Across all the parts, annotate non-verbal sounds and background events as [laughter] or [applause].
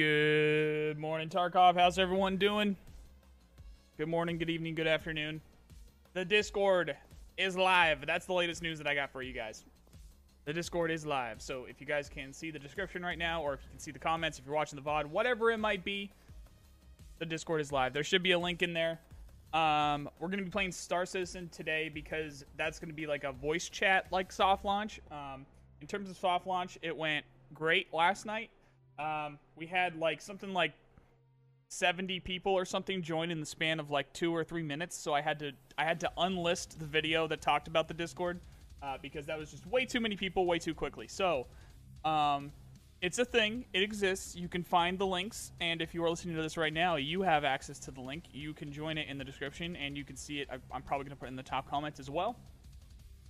Good morning, Tarkov. How's everyone doing? Good morning, good evening, good afternoon. The Discord is live. That's the latest news that I got for you guys. The Discord is live. So if you guys can see the description right now, or if you can see the comments, if you're watching the VOD, whatever it might be, the Discord is live. There should be a link in there. Um, we're going to be playing Star Citizen today because that's going to be like a voice chat like soft launch. Um, in terms of soft launch, it went great last night. Um, we had like something like 70 people or something join in the span of like two or three minutes. So I had to I had to unlist the video that talked about the Discord uh, because that was just way too many people way too quickly. So um, it's a thing. It exists. You can find the links, and if you are listening to this right now, you have access to the link. You can join it in the description, and you can see it. I, I'm probably going to put it in the top comments as well.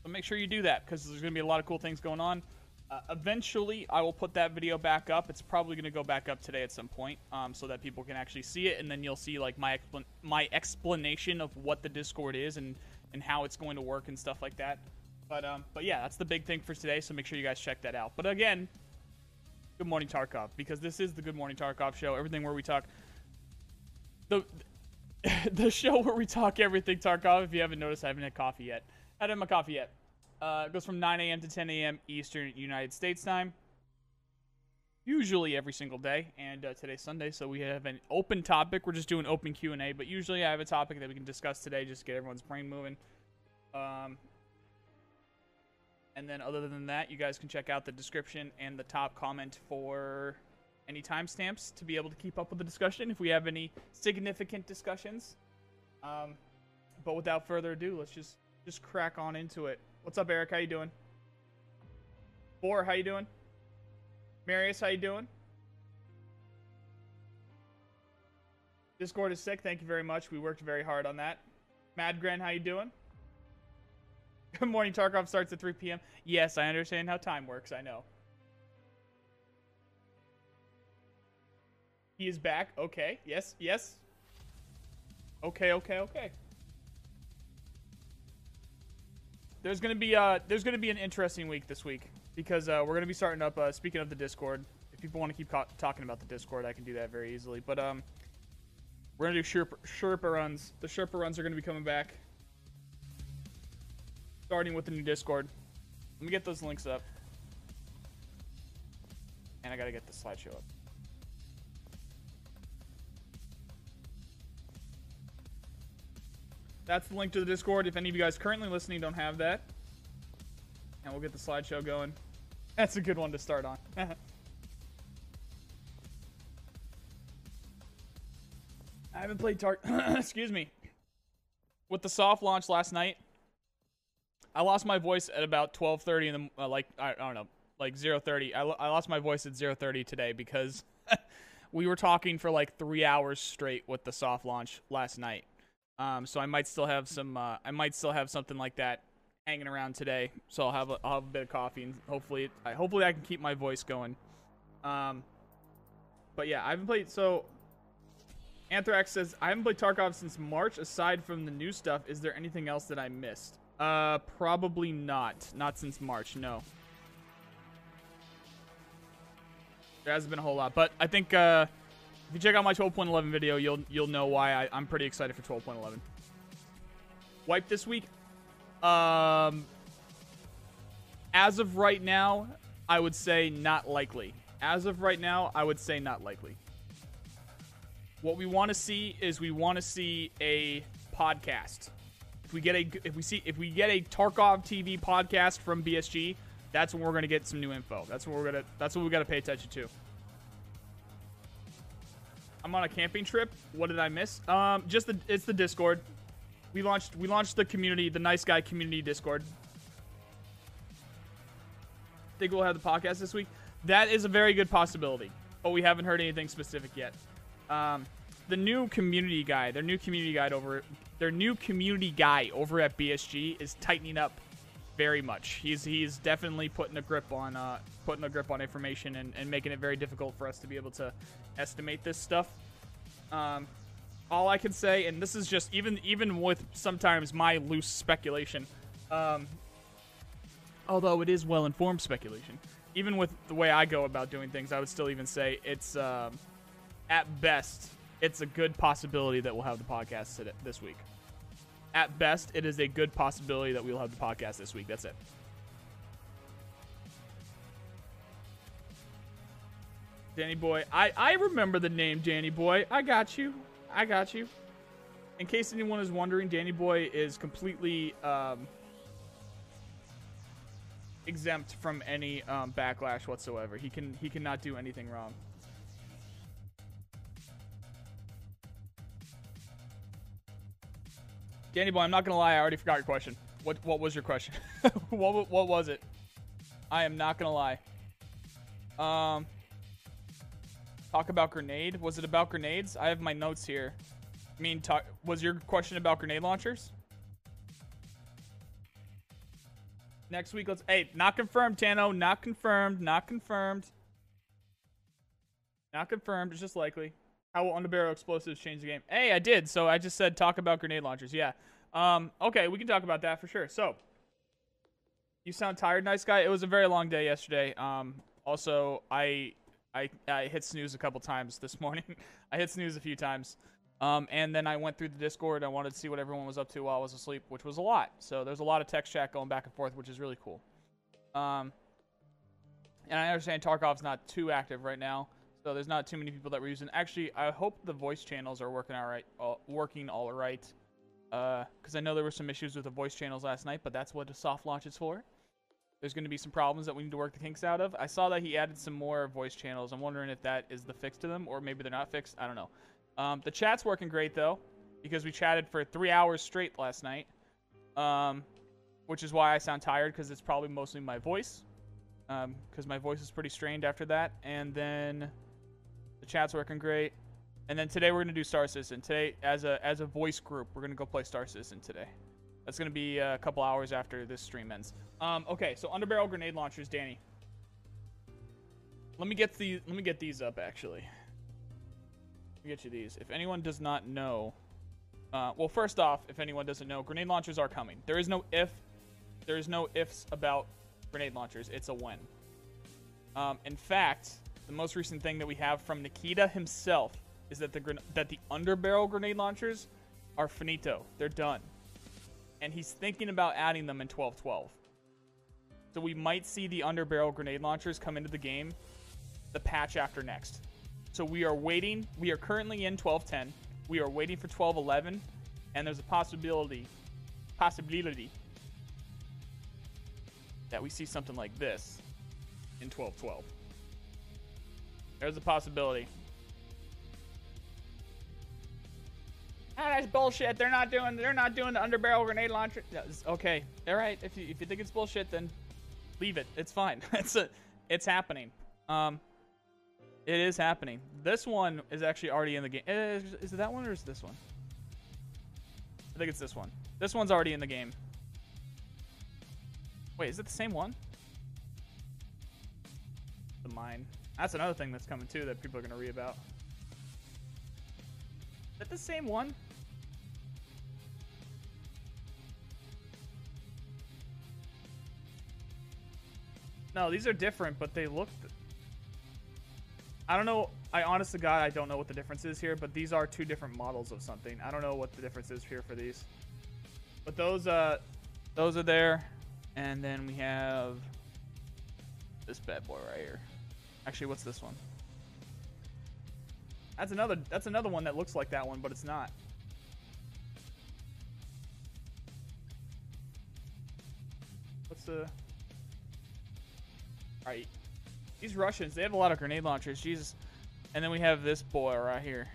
So make sure you do that because there's going to be a lot of cool things going on. Uh, eventually, I will put that video back up. It's probably going to go back up today at some point, um, so that people can actually see it, and then you'll see like my expl- my explanation of what the Discord is and and how it's going to work and stuff like that. But um, but yeah, that's the big thing for today. So make sure you guys check that out. But again, Good Morning Tarkov, because this is the Good Morning Tarkov show. Everything where we talk the [laughs] the show where we talk everything Tarkov. If you haven't noticed, I haven't had coffee yet. I haven't had my coffee yet. Uh, it goes from 9 a.m. to 10 a.m. Eastern United States time. Usually every single day, and uh, today's Sunday, so we have an open topic. We're just doing open Q and A, but usually I have a topic that we can discuss today, just to get everyone's brain moving. Um, and then other than that, you guys can check out the description and the top comment for any timestamps to be able to keep up with the discussion if we have any significant discussions. Um, but without further ado, let's just just crack on into it. What's up, Eric? How you doing? Boar, how you doing? Marius, how you doing? Discord is sick. Thank you very much. We worked very hard on that. Madgren, how you doing? [laughs] Good morning. Tarkov starts at 3 p.m. Yes, I understand how time works. I know. He is back. Okay. Yes. Yes. Okay. Okay. Okay. There's gonna be uh there's gonna be an interesting week this week because uh, we're gonna be starting up. Uh, speaking of the Discord, if people want to keep talking about the Discord, I can do that very easily. But um, we're gonna do Sherpa, Sherpa runs. The Sherpa runs are gonna be coming back starting with the new Discord. Let me get those links up. And I gotta get the slideshow up. That's the link to the Discord. If any of you guys currently listening don't have that. And we'll get the slideshow going. That's a good one to start on. [laughs] I haven't played Tar- [clears throat] excuse me. With the soft launch last night, I lost my voice at about 12:30 in the uh, like I, I, don't know like 0:30. I, I lost my voice at 0:30 today because [laughs] we were talking for like three hours straight with the soft launch last night. Um, so I might still have some uh, I might still have something like that hanging around today. So I'll have a, I'll have a bit of coffee and hopefully I, hopefully I can keep my voice going. Um, but yeah, I haven't played so. Anthrax says I haven't played Tarkov since March. Aside from the new stuff, is there anything else that I missed? Uh, probably not. Not since March, no. There hasn't been a whole lot, but I think uh, if you check out my 12.11 video, you'll you'll know why I, I'm pretty excited for 12.11. Wipe this week. Um, as of right now, I would say not likely. As of right now, I would say not likely. What we want to see is we want to see a podcast if we get a if we see if we get a Tarkov TV podcast from BSG, that's when we're gonna get some new info. That's what we're gonna that's what we gotta pay attention to. I'm on a camping trip. What did I miss? Um, just the it's the Discord. We launched we launched the community, the nice guy community Discord. Think we'll have the podcast this week. That is a very good possibility, but we haven't heard anything specific yet. Um, the new community guy, their new community guide over their new community guy over at BSG is tightening up very much. He's he's definitely putting a grip on uh, putting a grip on information and, and making it very difficult for us to be able to estimate this stuff. Um, all I can say, and this is just even even with sometimes my loose speculation, um, although it is well informed speculation, even with the way I go about doing things, I would still even say it's um, at best, it's a good possibility that we'll have the podcast this week. At best, it is a good possibility that we'll have the podcast this week. That's it. Danny Boy. I, I remember the name Danny Boy. I got you. I got you. In case anyone is wondering, Danny Boy is completely um, exempt from any um, backlash whatsoever. He can he cannot do anything wrong. Danny Boy, I'm not gonna lie, I already forgot your question. What what was your question? [laughs] what what was it? I am not gonna lie. Um. Talk about grenade. Was it about grenades? I have my notes here. I mean, talk, was your question about grenade launchers? Next week, let's. Hey, not confirmed, Tano. Not confirmed. Not confirmed. Not confirmed. It's just likely. How will underbarrel explosives change the game? Hey, I did. So I just said talk about grenade launchers. Yeah. Um. Okay, we can talk about that for sure. So, you sound tired, nice guy. It was a very long day yesterday. Um. Also, I I, I hit snooze a couple times this [laughs] morning. I hit snooze a few times. Um, and then I went through the Discord. I wanted to see what everyone was up to while I was asleep, which was a lot. So there's a lot of text chat going back and forth, which is really cool. Um, and I understand Tarkov's not too active right now, so there's not too many people that were using. Actually, I hope the voice channels are working all right, working all right. Because uh, I know there were some issues with the voice channels last night, but that's what a soft launch is for there's going to be some problems that we need to work the kinks out of. I saw that he added some more voice channels. I'm wondering if that is the fix to them, or maybe they're not fixed. I don't know. Um, the chat's working great though, because we chatted for three hours straight last night. Um, which is why I sound tired, because it's probably mostly my voice, because um, my voice is pretty strained after that. And then the chat's working great. And then today we're gonna do Star Citizen. Today, as a as a voice group, we're gonna go play Star Citizen today. That's gonna be a couple hours after this stream ends. Um, okay, so underbarrel grenade launchers, Danny. Let me get the let me get these up actually. Let me get you these. If anyone does not know, uh, well, first off, if anyone doesn't know, grenade launchers are coming. There is no if, there is no ifs about grenade launchers. It's a when. Um, in fact, the most recent thing that we have from Nikita himself is that the that the underbarrel grenade launchers are finito. They're done and he's thinking about adding them in 12-12. So we might see the underbarrel grenade launchers come into the game the patch after next. So we are waiting. We are currently in 12-10. We are waiting for 12-11, and there's a possibility, possibility that we see something like this in 12-12. There's a possibility. Ah, that's bullshit. They're not doing. They're not doing the underbarrel grenade launcher. Okay, all right. If you if you think it's bullshit, then leave it. It's fine. [laughs] it's a, it's happening. Um, it is happening. This one is actually already in the game. Is, is it that one or is this one? I think it's this one. This one's already in the game. Wait, is it the same one? The mine. That's another thing that's coming too that people are gonna read about. Is that the same one? No, these are different, but they look... I don't know. I honest to God, I don't know what the difference is here, but these are two different models of something. I don't know what the difference is here for these. But those, uh, those are there. And then we have this bad boy right here. Actually, what's this one? That's another, that's another one that looks like that one, but it's not. What's the... Right. These Russians, they have a lot of grenade launchers. Jesus. And then we have this boy right here.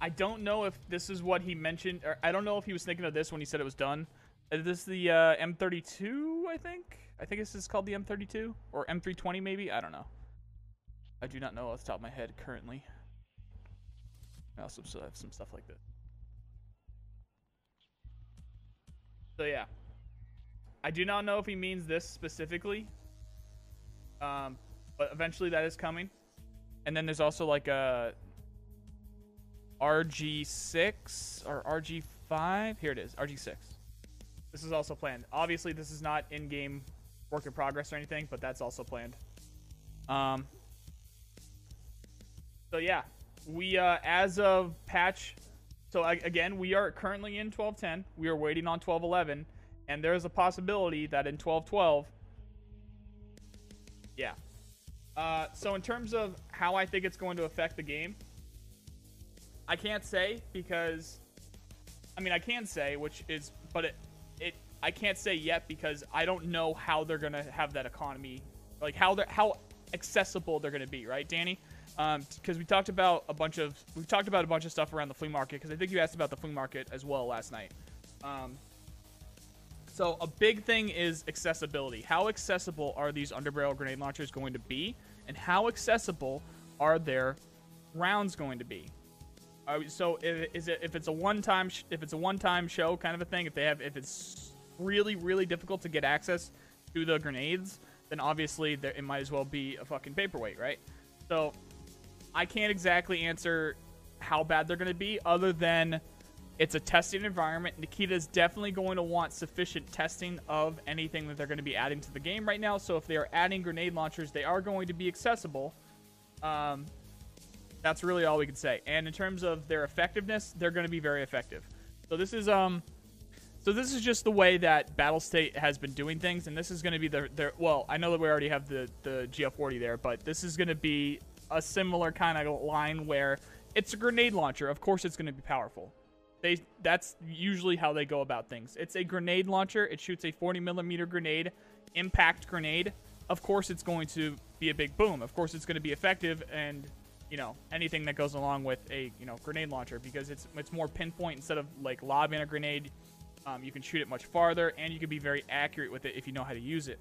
I don't know if this is what he mentioned. Or I don't know if he was thinking of this when he said it was done. Is this the uh, M32, I think? I think this is called the M32. Or M320, maybe? I don't know. I do not know off the top of my head currently. I also have some stuff like this. So yeah. I do not know if he means this specifically. Um, but eventually that is coming. And then there's also like a RG6 or RG5. Here it is, RG6. This is also planned. Obviously, this is not in-game work in progress or anything, but that's also planned. Um, So yeah, we uh, as of patch. So again, we are currently in 12.10. We are waiting on 12.11, and there's a possibility that in 12.12. Yeah. Uh, so in terms of how I think it's going to affect the game, I can't say because, I mean, I can say, which is, but it, I can't say yet because I don't know how they're gonna have that economy, like how they how accessible they're gonna be, right, Danny? Because um, we talked about a bunch of we talked about a bunch of stuff around the flea market. Because I think you asked about the flea market as well last night. Um, so a big thing is accessibility. How accessible are these underbarrel grenade launchers going to be, and how accessible are their rounds going to be? Uh, so if, is it if it's a one time if it's a one time show kind of a thing, if they have if it's really really difficult to get access to the grenades, then obviously there, it might as well be a fucking paperweight, right? So I can't exactly answer how bad they're going to be, other than it's a testing environment. Nikita is definitely going to want sufficient testing of anything that they're going to be adding to the game right now. So if they are adding grenade launchers, they are going to be accessible. Um, that's really all we can say. And in terms of their effectiveness, they're going to be very effective. So this is um so this is just the way that Battlestate has been doing things, and this is going to be the their well. I know that we already have the the GL40 there, but this is going to be a similar kind of line where it's a grenade launcher. Of course, it's going to be powerful. They that's usually how they go about things. It's a grenade launcher. It shoots a 40 millimeter grenade, impact grenade. Of course, it's going to be a big boom. Of course, it's going to be effective and you know anything that goes along with a you know grenade launcher because it's it's more pinpoint instead of like lobbing a grenade. Um, you can shoot it much farther and you can be very accurate with it if you know how to use it.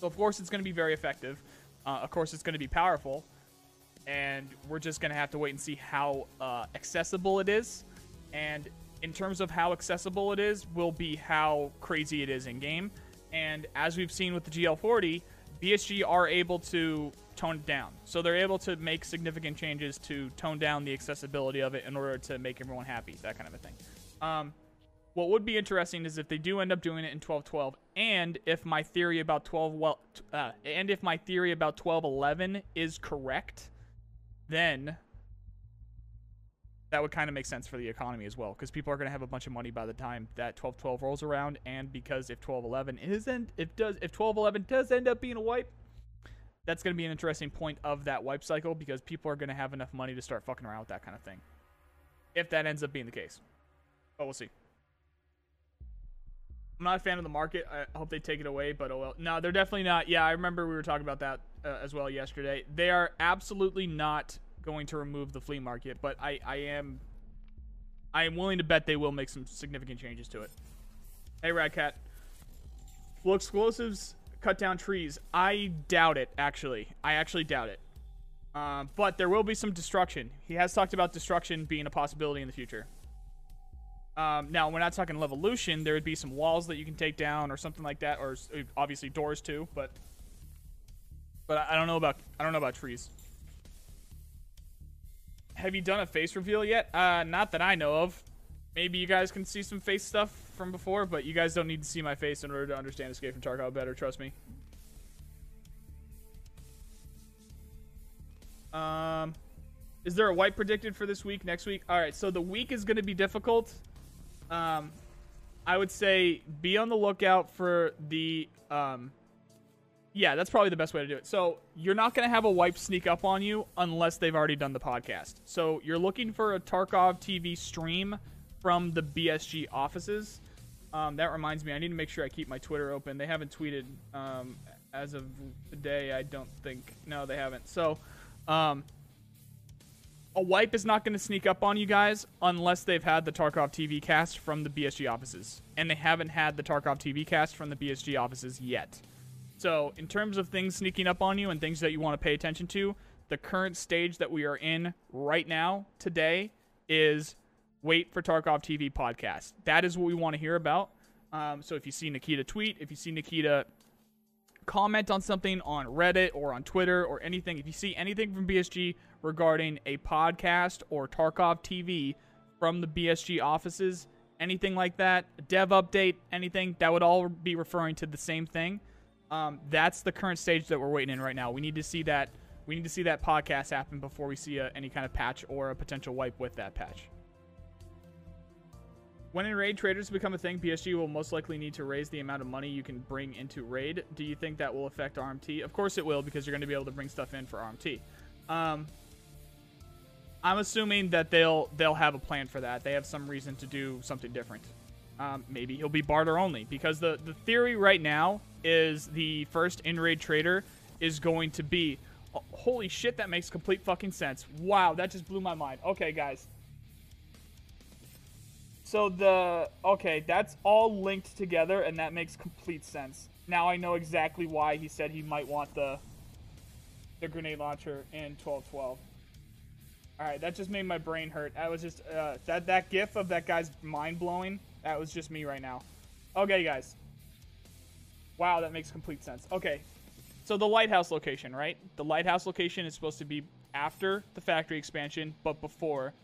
So of course it's going to be very effective. Uh, of course it's going to be powerful, and we're just going to have to wait and see how uh, accessible it is. And in terms of how accessible it is, will be how crazy it is in game. And as we've seen with the GL40, BSG are able to tone it down. So they're able to make significant changes to tone down the accessibility of it in order to make everyone happy, that kind of a thing. Um, what would be interesting is if they do end up doing it in 1212, and if my theory about 12 well, uh, and if my theory about 1211 is correct, then that would kind of make sense for the economy as well, because people are going to have a bunch of money by the time that 1212 rolls around, and because if 1211 isn't, if does if 1211 does end up being a wipe, that's going to be an interesting point of that wipe cycle because people are going to have enough money to start fucking around with that kind of thing. If that ends up being the case. But we'll see. I'm not a fan of the market. I hope they take it away, but oh well. No, they're definitely not. Yeah, I remember we were talking about that uh, as well yesterday. They are absolutely not going to remove the flea market, but I, I am I am willing to bet they will make some significant changes to it. Hey, Radcat. Will explosives cut down trees. I doubt it, actually. I actually doubt it. Uh, but there will be some destruction. He has talked about destruction being a possibility in the future. Um, now, we're not talking Levolution. There would be some walls that you can take down or something like that, or uh, obviously doors too. But, but I don't know about I don't know about trees. Have you done a face reveal yet? Uh, not that I know of. Maybe you guys can see some face stuff from before, but you guys don't need to see my face in order to understand Escape from Tarkov better, trust me. Um, is there a wipe predicted for this week, next week? All right, so the week is going to be difficult. Um, I would say be on the lookout for the um, yeah, that's probably the best way to do it. So you're not going to have a wipe sneak up on you unless they've already done the podcast. So you're looking for a Tarkov TV stream from the BSG offices. Um, that reminds me, I need to make sure I keep my Twitter open. They haven't tweeted um, as of today. I don't think. No, they haven't. So, um, a wipe is not going to sneak up on you guys unless they've had the Tarkov TV cast from the BSG offices, and they haven't had the Tarkov TV cast from the BSG offices yet. So, in terms of things sneaking up on you and things that you want to pay attention to, the current stage that we are in right now today is wait for Tarkov TV podcast. That is what we want to hear about. Um, so if you see Nikita tweet, if you see Nikita comment on something on Reddit or on Twitter or anything, if you see anything from BSG regarding a podcast or Tarkov TV from the BSG offices, anything like that, dev update, anything, that would all be referring to the same thing. Um, that's the current stage that we're waiting in right now. We need to see that We need to see that podcast happen before we see a, any kind of patch or a potential wipe with that patch. When in raid traders become a thing, BSG will most likely need to raise the amount of money you can bring into raid. Do you think that will affect RMT? Of course it will, because you're going to be able to bring stuff in for RMT. Um, I'm assuming that they'll they'll have a plan for that. They have some reason to do something different. Um, maybe he'll be barter only because the the theory right now is the first in raid trader is going to be. Oh, holy shit, that makes complete fucking sense. Wow, that just blew my mind. Okay, guys. So the okay, that's all linked together, and that makes complete sense. Now I know exactly why he said he might want the the grenade launcher in 1212. All right, that just made my brain hurt. I was just uh, that that gif of that guy's mind blowing. That was just me right now. Okay, guys. Wow, that makes complete sense. Okay, so the lighthouse location, right? The lighthouse location is supposed to be after the factory expansion, but before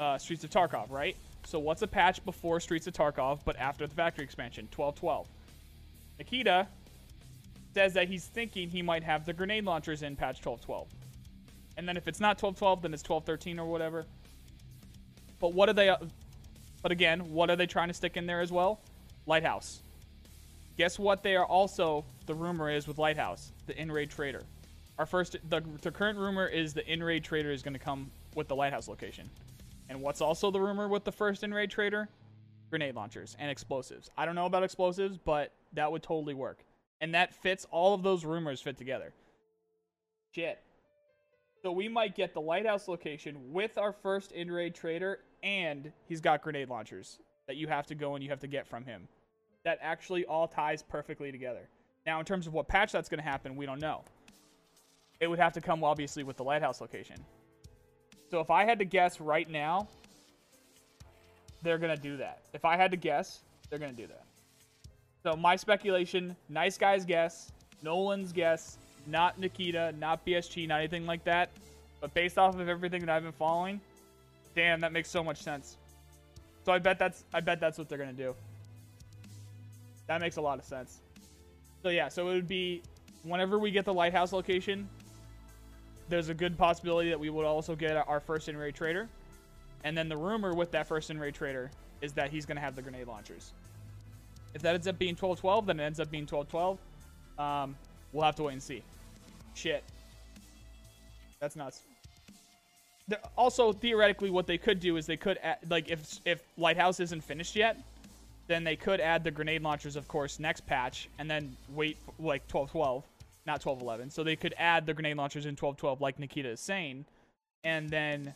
uh, Streets of Tarkov, right? So what's a patch before Streets of Tarkov, but after the factory expansion? 1212. Nikita says that he's thinking he might have the grenade launchers in patch 1212. And then if it's not 12-12, then it's 12-13 or whatever. But what are they... Uh, but again, what are they trying to stick in there as well? Lighthouse. Guess what they are also, the rumor is with Lighthouse, the in-raid trader. Our first, the, the current rumor is the in-raid trader is going to come with the Lighthouse location. And what's also the rumor with the first in-raid trader? Grenade launchers and explosives. I don't know about explosives, but that would totally work. And that fits, all of those rumors fit together. Shit. So we might get the lighthouse location with our first in raid trader, and he's got grenade launchers that you have to go and you have to get from him. That actually all ties perfectly together. Now, in terms of what patch that's going to happen, we don't know. It would have to come obviously with the lighthouse location. So if I had to guess right now, they're going to do that. If I had to guess, they're going to do that. So my speculation, nice guy's guess, Nolan's guess, not Nikita, not BSG, not anything like that. But based off of everything that I've been following, damn, that makes so much sense. So I bet that's I bet that's what they're gonna do. That makes a lot of sense. So yeah, so it would be whenever we get the lighthouse location, there's a good possibility that we would also get our first in raid trader. And then the rumor with that first in raid trader is that he's gonna have the grenade launchers. If that ends up being 12-12, then it ends up being 12-12. Um, we'll have to wait and see. Shit. That's nuts. also, theoretically, what they could do is they could, add, like, if if Lighthouse isn't finished yet, then they could add the grenade launchers, of course, next patch, and then wait, like, 12-12, not 12-11. So they could add the grenade launchers in 12-12, like Nikita is saying, and then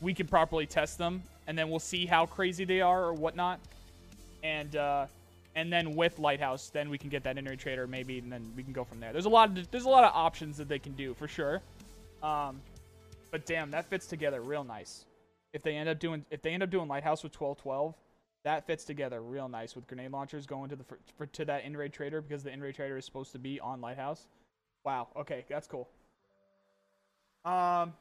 we can properly test them, and then we'll see how crazy they are or whatnot. And, uh, and then with Lighthouse, then we can get that in-raid trader maybe, and then we can go from there. There's a lot of there's a lot of options that they can do for sure. Um, but damn, that fits together real nice. If they end up doing if they end up doing Lighthouse with 12-12, that fits together real nice with grenade launchers going to the for, to that in-raid trader because the in-raid trader is supposed to be on Lighthouse. Wow. Okay, that's cool. Um,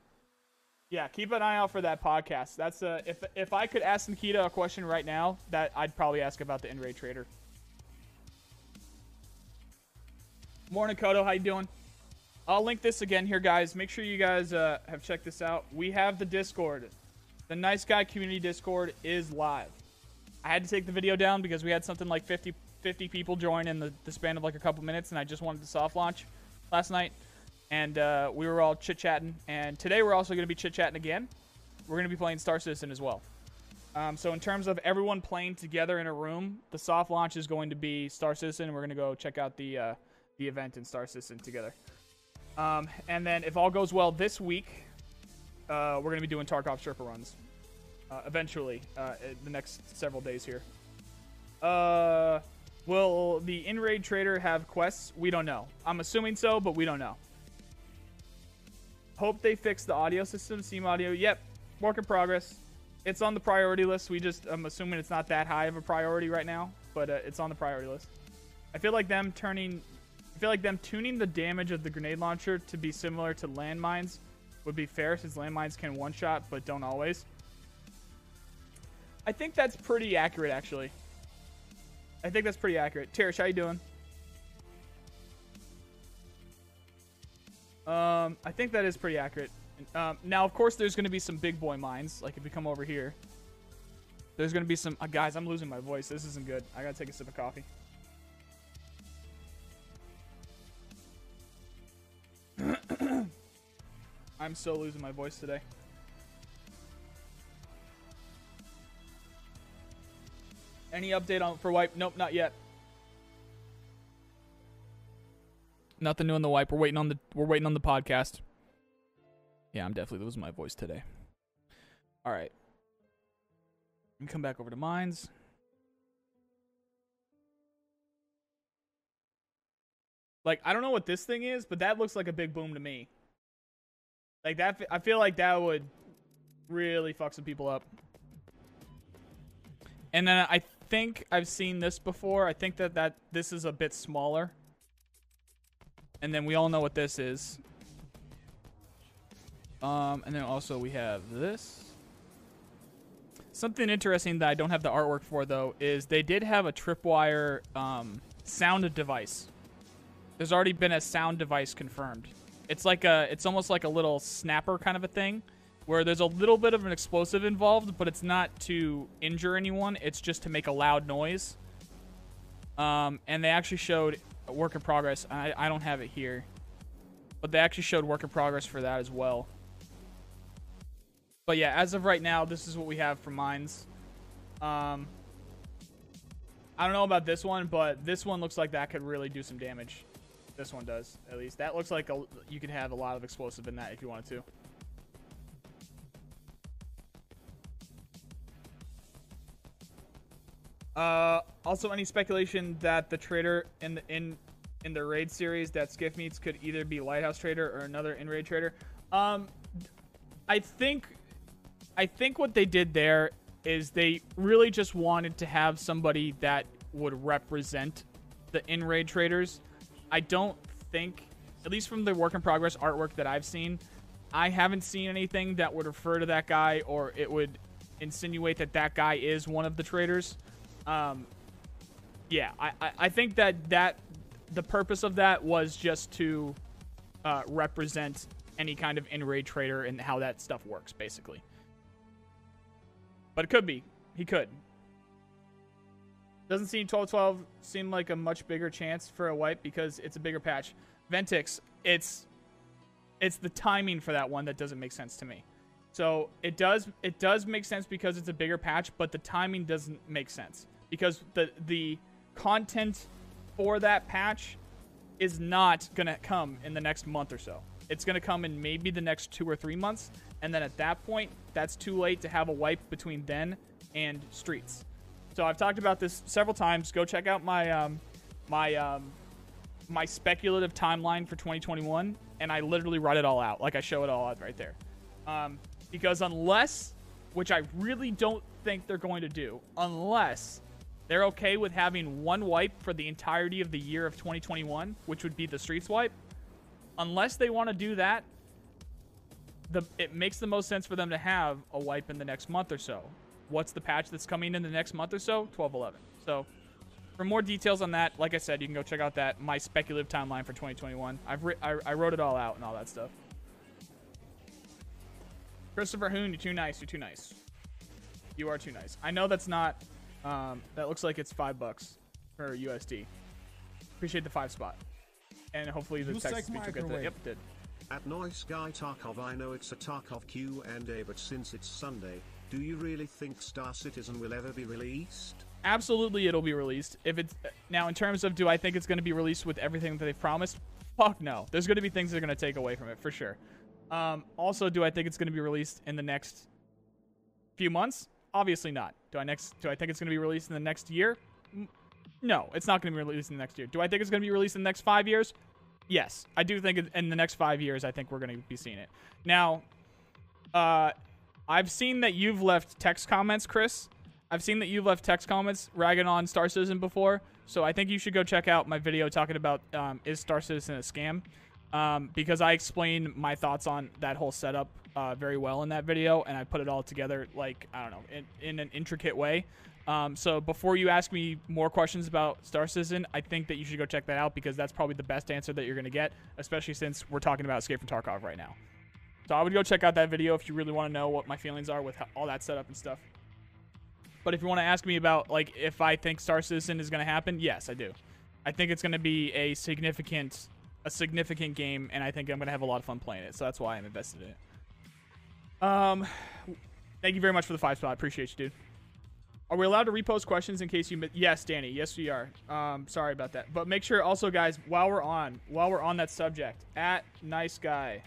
yeah, keep an eye out for that podcast. That's uh, if if I could ask Nikita a question right now, that I'd probably ask about the in-raid trader. Morning, Kodo. How you doing? I'll link this again here, guys. Make sure you guys uh, have checked this out. We have the Discord. The Nice Guy Community Discord is live. I had to take the video down because we had something like 50, 50 people join in the, the span of like a couple minutes, and I just wanted to soft launch last night. And uh, we were all chit-chatting. And today we're also going to be chit-chatting again. We're going to be playing Star Citizen as well. Um, so in terms of everyone playing together in a room, the soft launch is going to be Star Citizen. We're going to go check out the... Uh, the event in Star Citizen together. Um, and then if all goes well this week, uh, we're going to be doing Tarkov Sherpa runs. Uh, eventually, uh, the next several days here. Uh, will the in-raid trader have quests? We don't know. I'm assuming so, but we don't know. Hope they fix the audio system. Steam audio. Yep. Work in progress. It's on the priority list. We just, I'm assuming it's not that high of a priority right now, but uh, it's on the priority list. I feel like them turning I feel like them tuning the damage of the grenade launcher to be similar to landmines would be fair since landmines can one-shot but don't always. I think that's pretty accurate, actually. I think that's pretty accurate. Tarish, how you doing? Um, I think that is pretty accurate. Um, now, of course, there's going to be some big boy mines. Like if you come over here, there's going to be some. Uh, guys, I'm losing my voice. This isn't good. I got to take a sip of coffee. [clears throat] I'm so losing my voice today. Any update on for wipe? Nope, not yet. Nothing new on the wipe. We're waiting on the we're waiting on the podcast. Yeah, I'm definitely losing my voice today. All right. Come back over to mines. Like I don't know what this thing is, but that looks like a big boom to me. Like that I feel like that would really fuck some people up. And then I think I've seen this before. I think that that this is a bit smaller. And then we all know what this is. Um, and then also we have this. Something interesting that I don't have the artwork for though is they did have a tripwire um, sound device. There's already been a sound device confirmed. It's like a, it's almost like a little snapper kind of a thing, where there's a little bit of an explosive involved, but it's not to injure anyone. It's just to make a loud noise. Um, and they actually showed work in progress. I, I don't have it here. But they actually showed work in progress for that as well. But yeah, as of right now, this is what we have for mines. Um, I don't know about this one, but this one looks like that could really do some damage. This one does, at least. That looks like a, you could have a lot of explosive in that if you wanted to. Uh, also, any speculation that the trader in the in in the raid series that Skiff meets could either be Lighthouse Trader or another in raid trader. Um, I think, I think what they did there is they really just wanted to have somebody that would represent the in raid traders. I don't think, at least from the work in progress artwork that I've seen, I haven't seen anything that would refer to that guy or it would insinuate that that guy is one of the traders. Um, yeah, I, I, I think that that the purpose of that was just to uh, represent any kind of in-raid trader and how that stuff works, basically. But it could be. He could. Doesn't seem 12-12 seem like a much bigger chance for a wipe because it's a bigger patch. Ventix, it's it's the timing for that one that doesn't make sense to me. So it does it does make sense because it's a bigger patch, but the timing doesn't make sense because the the content for that patch is not going to come in the next month or so. It's going to come in maybe the next two or three months. And then at that point, that's too late to have a wipe between then and streets. So I've talked about this several times. Go check out my um, my um, my speculative timeline for 2021, and I literally write it all out. Like I show it all out right there. Um, because unless, which I really don't think they're going to do, unless they're okay with having one wipe for the entirety of the year of 2021, which would be the Streets wipe. Unless they want to do that, the it makes the most sense for them to have a wipe in the next month or so. What's the patch that's coming in the next month or so? 12.11. So for more details on that, like I said, you can go check out that my speculative timeline for 2021. I've I, I wrote it all out and all that stuff. Christopher Hoon, you're too nice. You're too nice. You are too nice. I know that's not um, that looks like it's five bucks for USD. Appreciate the five spot. And hopefully the text speech will get the, yep, did. At Noise Guy Tarkov, I know it's a Tarkov Q&A, but since it's Sunday, do you really think Star Citizen will ever be released? Absolutely, it'll be released. If it's now in terms of do I think it's going to be released with everything that they've promised? Fuck no. There's going to be things that are going to take away from it for sure. Um, also, do I think it's going to be released in the next few months? Obviously not. Do I next? Do I think it's going to be released in the next year? No, it's not going to be released in the next year. Do I think it's going to be released in the next five years? Yes, I do think in the next five years, I think we're going to be seeing it. Now, uh, I've seen that you've left text comments, Chris. I've seen that you've left text comments ragging on Star Citizen before, so I think you should go check out my video talking about um, is Star Citizen a scam. um, because I explain my thoughts on that whole setup uh, very well in that video, and I put it all together like I don't know in, in an intricate way. Um, so before you ask me more questions about Star Citizen, I think that you should go check that out because that's probably the best answer that you're going to get, especially since we're talking about Escape from Tarkov right now. So I would go check out that video if you really want to know what my feelings are with all that setup and stuff. But if you want to ask me about like if I think Star Citizen is going to happen, yes, I do. I think it's going to be a significant a significant game, and I think I'm going to have a lot of fun playing it. So that's why I'm invested in it. Um, thank you very much for the five spot. Appreciate you, dude. Are we allowed to repost questions in case you? Mi- yes, Danny. Yes, we are. Um, sorry about that. But make sure also, guys, while we're on, while we're on that subject, at nice guy,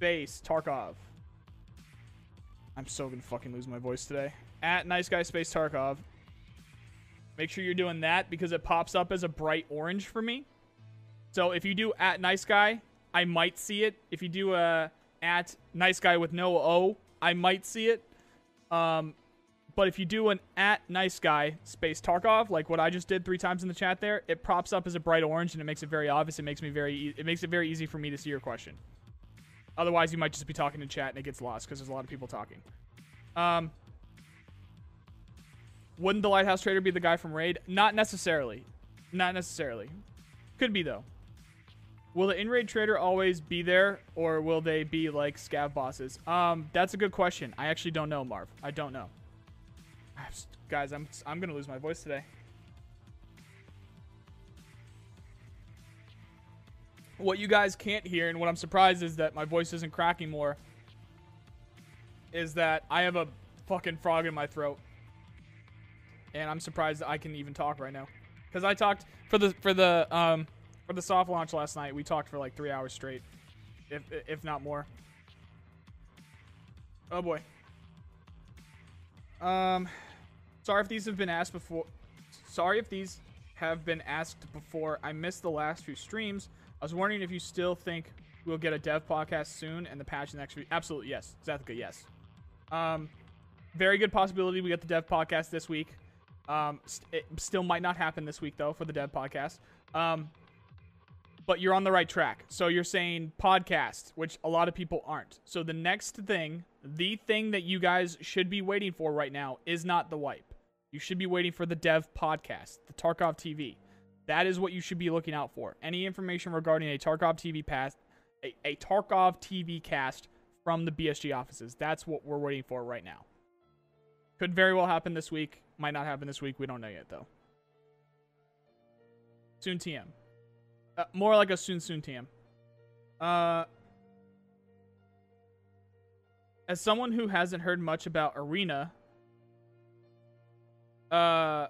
base Tarkov. I'm so gonna fucking lose my voice today. At nice guy space Tarkov. Make sure you're doing that because it pops up as a bright orange for me. So if you do at nice guy, I might see it. If you do a at nice guy with no O, I might see it. Um, but if you do an at nice guy space Tarkov, like what I just did three times in the chat there, it props up as a bright orange and it makes it very obvious. It makes me very e- it makes it very easy for me to see your question. Otherwise, you might just be talking in chat and it gets lost because there's a lot of people talking. Um, wouldn't the lighthouse trader be the guy from Raid? Not necessarily. Not necessarily. Could be though. Will the in-raid trader always be there, or will they be like scav bosses? Um, that's a good question. I actually don't know, Marv. I don't know. Guys, I'm I'm gonna lose my voice today. What you guys can't hear, and what I'm surprised is that my voice isn't cracking more, is that I have a fucking frog in my throat, and I'm surprised that I can even talk right now, because I talked for the for the um for the soft launch last night. We talked for like three hours straight, if if not more. Oh boy. Um, sorry if these have been asked before. Sorry if these have been asked before. I missed the last few streams. I was wondering if you still think we'll get a dev podcast soon and the patch next week. Absolutely, yes. Zathika, yes. Um, very good possibility we get the dev podcast this week. Um, st- it still might not happen this week though for the dev podcast. Um, but you're on the right track. So you're saying podcast, which a lot of people aren't. So the next thing, the thing that you guys should be waiting for right now is not the wipe. You should be waiting for the dev podcast, the Tarkov TV. That is what you should be looking out for. Any information regarding a Tarkov TV pass, a, a Tarkov TV cast from the BSG offices. That's what we're waiting for right now. Could very well happen this week. Might not happen this week. We don't know yet though. Soon TM. Uh, more like a soon soon TM. Uh, as someone who hasn't heard much about Arena, uh,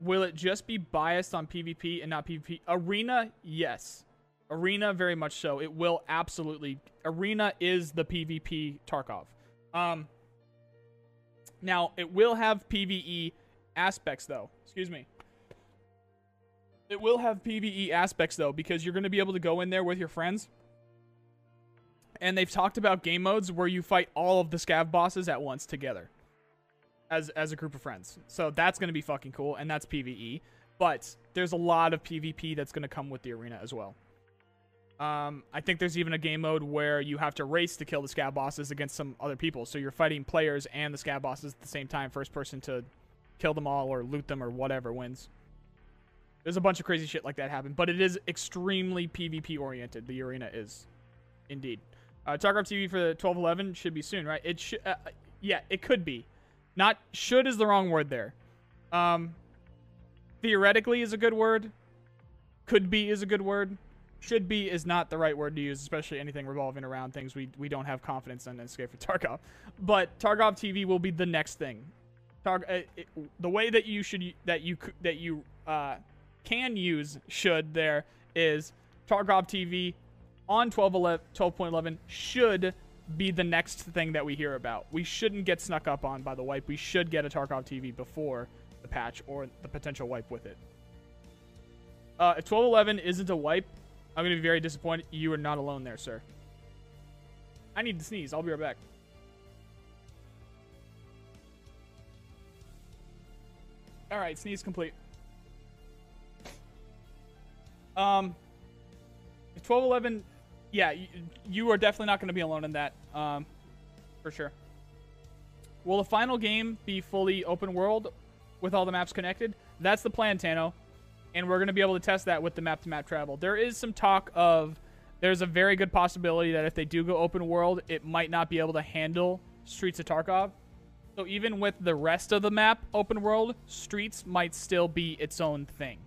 will it just be biased on PvP and not PvP? Arena, yes. Arena, very much so. It will absolutely. Arena is the PvP Tarkov. Um. Now it will have PVE aspects, though. Excuse me. It will have PVE aspects though, because you're going to be able to go in there with your friends. And they've talked about game modes where you fight all of the scav bosses at once together. As as a group of friends. So that's going to be fucking cool and that's PvE. But there's a lot of PvP that's going to come with the arena as well. Um, I think there's even a game mode where you have to race to kill the scav bosses against some other people. So you're fighting players and the scav bosses at the same time, first person to kill them all or loot them or whatever wins. There's a bunch of crazy shit like that happen, but it is extremely PvP oriented. The arena is, indeed. Uh, Tarkov TV for the 1211 should be soon, right? It should, uh, yeah, it could be. Not should is the wrong word there. Um, theoretically is a good word. Could be is a good word. Should be is not the right word to use, especially anything revolving around things we we don't have confidence in and Escape for [laughs] Tarkov. But Tarkov TV will be the next thing. Targ- uh, it, the way that you should that you that you uh can use should there is Tarkov TV on 12.11 should be the next thing that we hear about. We shouldn't get snuck up on by the wipe. We should get a Tarkov TV before the patch or the potential wipe with it. Uh, if 12.11 isn't a wipe, I'm going to be very disappointed. You are not alone there, sir. I need to sneeze. I'll be right back. All right, sneeze complete. Um, 1211 yeah, you, you are definitely not going to be alone in that, um, for sure. Will the final game be fully open world with all the maps connected? That's the plan, Tano. And we're going to be able to test that with the map to map travel. There is some talk of there's a very good possibility that if they do go open world, it might not be able to handle Streets of Tarkov. So even with the rest of the map open world, Streets might still be its own thing.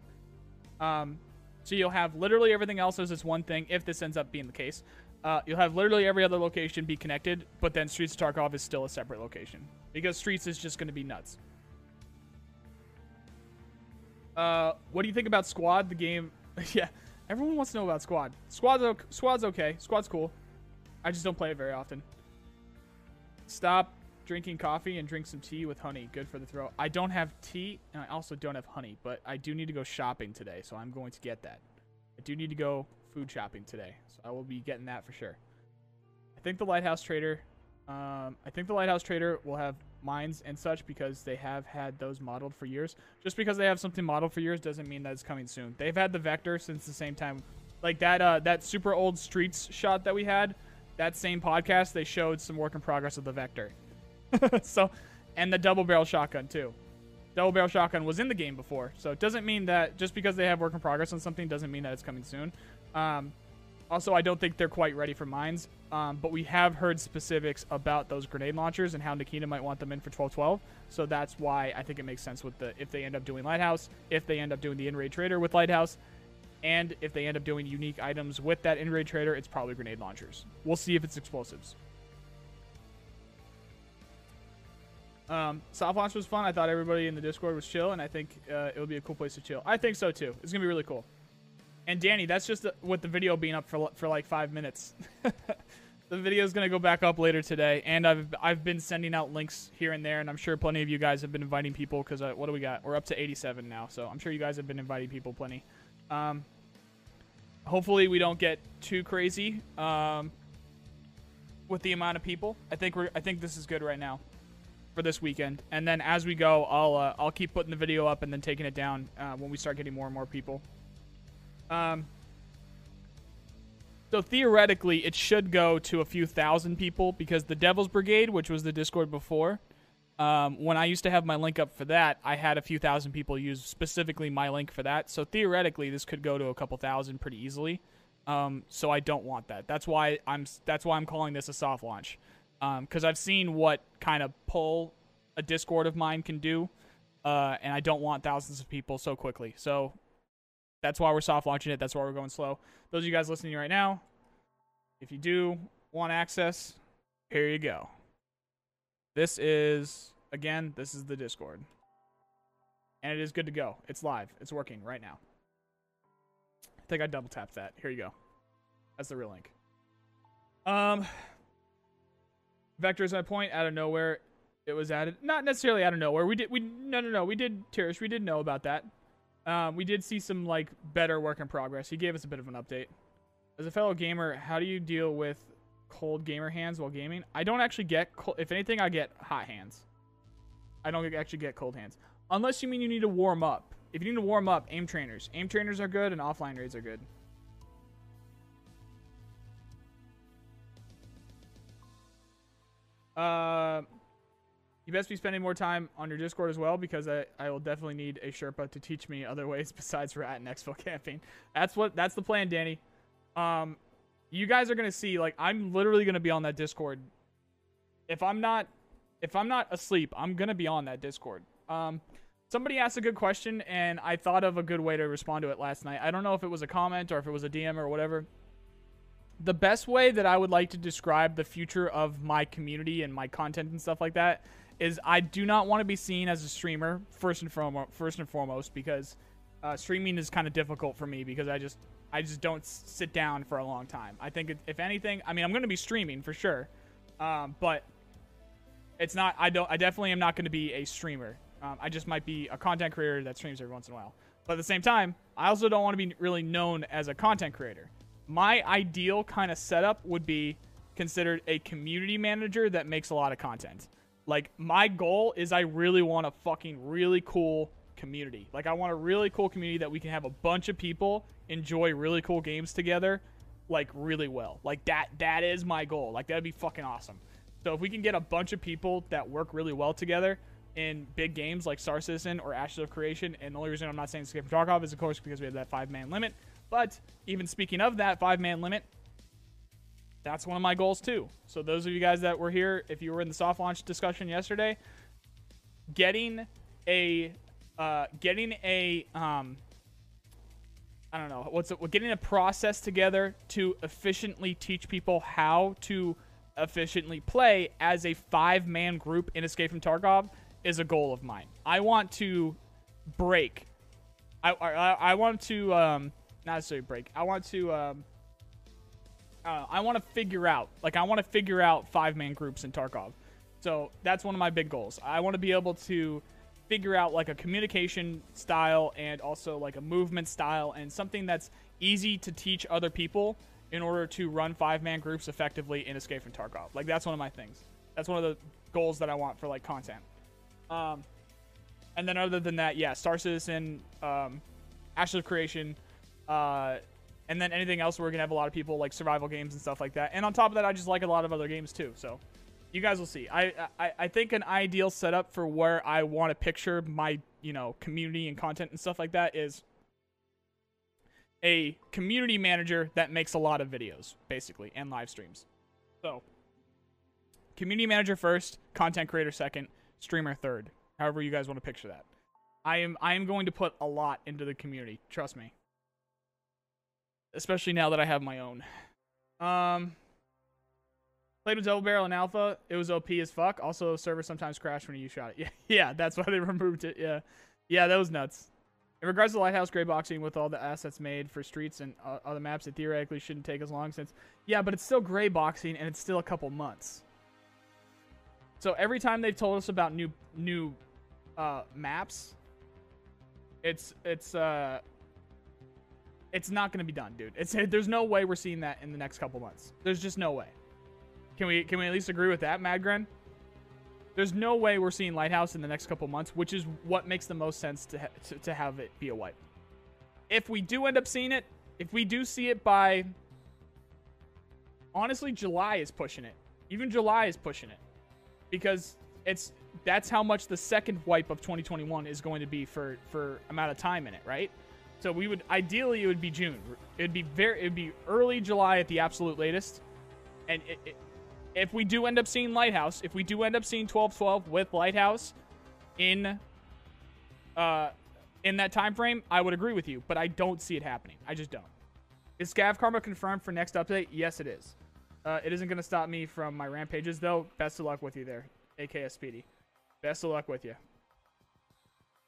Um, so you'll have literally everything else as this one thing if this ends up being the case. Uh, you'll have literally every other location be connected, but then Streets of Tarkov is still a separate location because Streets is just going to be nuts. Uh, what do you think about Squad? The game, [laughs] yeah, everyone wants to know about Squad. Squad's okay. Squad's okay. Squad's cool. I just don't play it very often. Stop drinking coffee and drink some tea with honey. Good for the throat. I don't have tea, and I also don't have honey, but I do need to go shopping today, so I'm going to get that. I do need to go food shopping today, so I will be getting that for sure. I think the Lighthouse Trader, um, I think the Lighthouse Trader will have mines and such because they have had those modeled for years. Just because they have something modeled for years doesn't mean that it's coming soon. They've had the Vector since the same time. Like that, uh, that super old Streets shot that we had, that same podcast, they showed some work in progress of the Vector. [laughs] so, and the double barrel shotgun too. Double barrel shotgun was in the game before, so it doesn't mean that just because they have work in progress on something doesn't mean that it's coming soon. Um, also, I don't think they're quite ready for mines, um, but we have heard specifics about those grenade launchers and how Nikita might want them in for 1212. So that's why I think it makes sense with the if they end up doing Lighthouse, if they end up doing the in-raid trader with Lighthouse, and if they end up doing unique items with that in-raid trader, it's probably grenade launchers. We'll see if it's explosives. Um, soft launch was fun. I thought everybody in the Discord was chill, and I think uh, it would be a cool place to chill. I think so too. It's gonna be really cool. And Danny, that's just the, with the video being up for for like five minutes. [laughs] the video is gonna go back up later today, and I've I've been sending out links here and there, and I'm sure plenty of you guys have been inviting people because uh, what do we got? We're up to 87 now, so I'm sure you guys have been inviting people plenty. Um, hopefully we don't get too crazy um, with the amount of people. I think we're I think this is good right now for this weekend. And then as we go, I'll uh, I'll keep putting the video up and then taking it down uh, when we start getting more and more people. Um. So theoretically, it should go to a few thousand people because the Devil's Brigade, which was the Discord before, um, when I used to have my link up for that, I had a few thousand people use specifically my link for that. So theoretically, this could go to a couple thousand pretty easily. Um, so I don't want that. That's why I'm that's why I'm calling this a soft launch because um, I've seen what kind of pull a Discord of mine can do, uh, and I don't want thousands of people so quickly. So that's why we're soft launching it. That's why we're going slow. Those of you guys listening right now, if you do want access, here you go. This is again, this is the Discord, and it is good to go. It's live. It's working right now. I think I double tapped that. Here you go. That's the real link. Um, Vector is my point. Out of nowhere, it was added. Not necessarily out of nowhere. We did. We no no no. We did Tirish. We did know about that. Um, we did see some like better work in progress. He gave us a bit of an update. As a fellow gamer, how do you deal with cold gamer hands while gaming? I don't actually get. Cold, if anything, I get hot hands. I don't actually get cold hands, unless you mean you need to warm up. If you need to warm up, aim trainers. Aim trainers are good, and offline raids are good. Uh, you best be spending more time on your Discord as well because I, I will definitely need a Sherpa to teach me other ways [laughs] besides rat and exfil camping. That's what that's the plan, Danny. Um, you guys are gonna see like I'm literally gonna be on that Discord. If I'm not if I'm not asleep, I'm gonna be on that Discord. Um, somebody asked a good question and I thought of a good way to respond to it last night. I don't know if it was a comment or if it was a DM or whatever the best way that I would like to describe the future of my community and my content and stuff like that is I do not want to be seen as a streamer first and foremost, first and foremost because uh, streaming is kind of difficult for me because I just I just don't sit down for a long time. I think if anything, I mean I'm going to be streaming for sure, um, but it's not. I don't. I definitely am not going to be a streamer. Um, I just might be a content creator that streams every once in a while. But at the same time, I also don't want to be really known as a content creator my ideal kind of setup would be considered a community manager that makes a lot of content. Like my goal is I really want a fucking really cool community. Like I want a really cool community that we can have a bunch of people enjoy really cool games together like really well. Like that that is my goal. Like that'd be fucking awesome. So if we can get a bunch of people that work really well together in big games like Star Citizen or Ashes of Creation, and the only reason I'm not saying Escape from Tarkov is of course because we have that five man limit. But even speaking of that five man limit, that's one of my goals too. So those of you guys that were here, if you were in the soft launch discussion yesterday, getting a uh, getting a um, I don't know what's it, getting a process together to efficiently teach people how to efficiently play as a five man group in Escape from Tarkov is a goal of mine. I want to break. I I, I want to um, not necessarily break. I want to um, uh, I want to figure out like I want to figure out five man groups in Tarkov. So that's one of my big goals. I want to be able to figure out like a communication style and also like a movement style and something that's easy to teach other people in order to run five man groups effectively in Escape from Tarkov. Like that's one of my things. That's one of the goals that I want for like content. Um, and then other than that, yeah, Star Citizen, um, Ashes of Creation, uh, and then anything else we're gonna have a lot of people like survival games and stuff like that. And on top of that, I just like a lot of other games too. So you guys will see. I, I I think an ideal setup for where I want to picture my you know community and content and stuff like that is a community manager that makes a lot of videos basically and live streams. So community manager first, content creator second, streamer third. However you guys want to picture that. I am I am going to put a lot into the community. Trust me. Especially now that I have my own. Um Played with Double Barrel and Alpha. It was OP as fuck. Also, server sometimes crashed when you shot it. [laughs] Yeah, yeah, that's why they [laughs] removed it. Yeah, yeah, that was nuts. In regards to Lighthouse gray boxing with all the assets made for streets and uh, other maps, it theoretically shouldn't take as long since. Yeah, but it's still gray boxing and it's still a couple months. So every time they've told us about new new uh, maps, it's it's uh it's not going to be done, dude. It's [laughs] there's no way we're seeing that in the next couple months. There's just no way. Can we can we at least agree with that, Madgren? There's no way we're seeing Lighthouse in the next couple months, which is what makes the most sense to, ha- to to have it be a wipe. If we do end up seeing it, if we do see it by honestly July is pushing it. Even July is pushing it. Because it's that's how much the second wipe of 2021 is going to be for for amount of time in it, right? So we would ideally it would be June. It'd be very it'd be early July at the absolute latest. And it, it, if we do end up seeing Lighthouse, if we do end up seeing 12-12 with Lighthouse in uh in that time frame, I would agree with you, but I don't see it happening. I just don't. Is Scav Karma confirmed for next update? Yes, it is. Uh, it isn't going to stop me from my rampages, though. Best of luck with you there, AKS Speedy. Best of luck with you.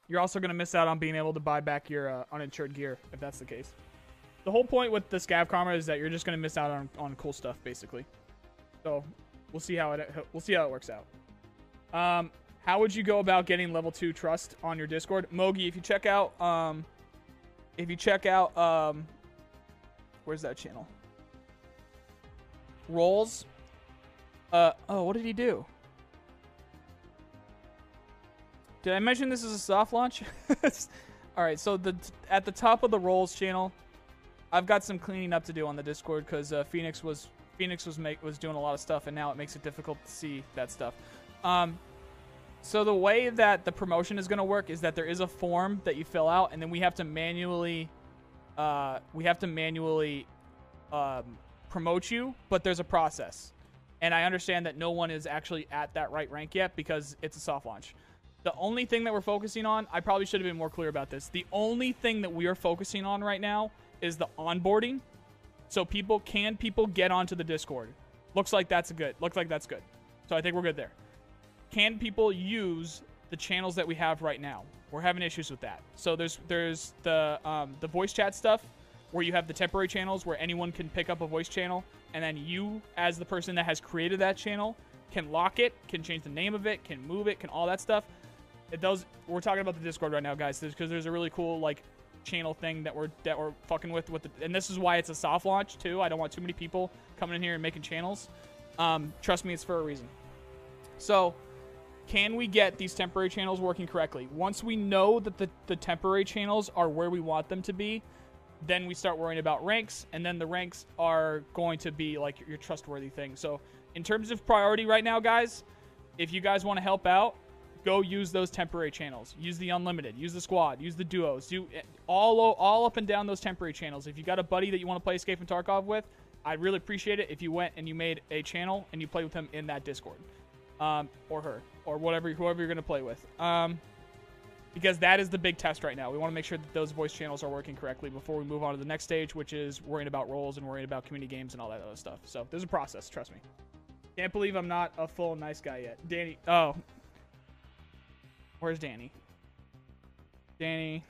You're also going to miss out on being able to buy back your uh, uninsured gear, if that's the case. The whole point with the Scav Karma is that you're just going to miss out on, on cool stuff, basically. So we'll see how it we'll see how it works out. Um, how would you go about getting level two trust on your Discord, Mogi? If you check out, um, if you check out, um, where's that channel? Roles. Uh oh, what did he do? Did I mention this is a soft launch? [laughs] All right, so the at the top of the Roles channel, I've got some cleaning up to do on the Discord because uh, Phoenix was Phoenix was make was doing a lot of stuff, and now it makes it difficult to see that stuff. Um, so the way that the promotion is going to work is that there is a form that you fill out, and then we have to manually, uh, we have to manually um, promote you, but there's a process. And I understand that no one is actually at that right rank yet because it's a soft launch. The only thing that we're focusing on, I probably should have been more clear about this. The only thing that we are focusing on right now is the onboarding. So people can people get onto the Discord? Looks like that's good. Looks like that's good. So I think we're good there. Can people use the channels that we have right now? We're having issues with that. So there's there's the um, the voice chat stuff where you have the temporary channels where anyone can pick up a voice channel and then you as the person that has created that channel can lock it, can change the name of it, can move it, can all that stuff. It does we're talking about the Discord right now, guys, because there's a really cool like channel thing that we're that we're fucking with with the, and this is why it's a soft launch too. I don't want too many people coming in here and making channels. Um, trust me, it's for a reason. So, can we get these temporary channels working correctly? Once we know that the, the temporary channels are where we want them to be, then we start worrying about ranks, and then the ranks are going to be like your trustworthy thing. So, in terms of priority right now, guys, if you guys want to help out, go use those temporary channels. Use the unlimited, use the squad, use the duos, do all all up and down those temporary channels. If you got a buddy that you want to play Escape from Tarkov with, I'd really appreciate it if you went and you made a channel and you played with him in that Discord, um, or her, or whatever whoever you're gonna play with. Um, because that is the big test right now. We want to make sure that those voice channels are working correctly before we move on to the next stage, which is worrying about roles and worrying about community games and all that other stuff. So there's a process, trust me. Can't believe I'm not a full nice guy yet. Danny, oh. Where's Danny? Danny.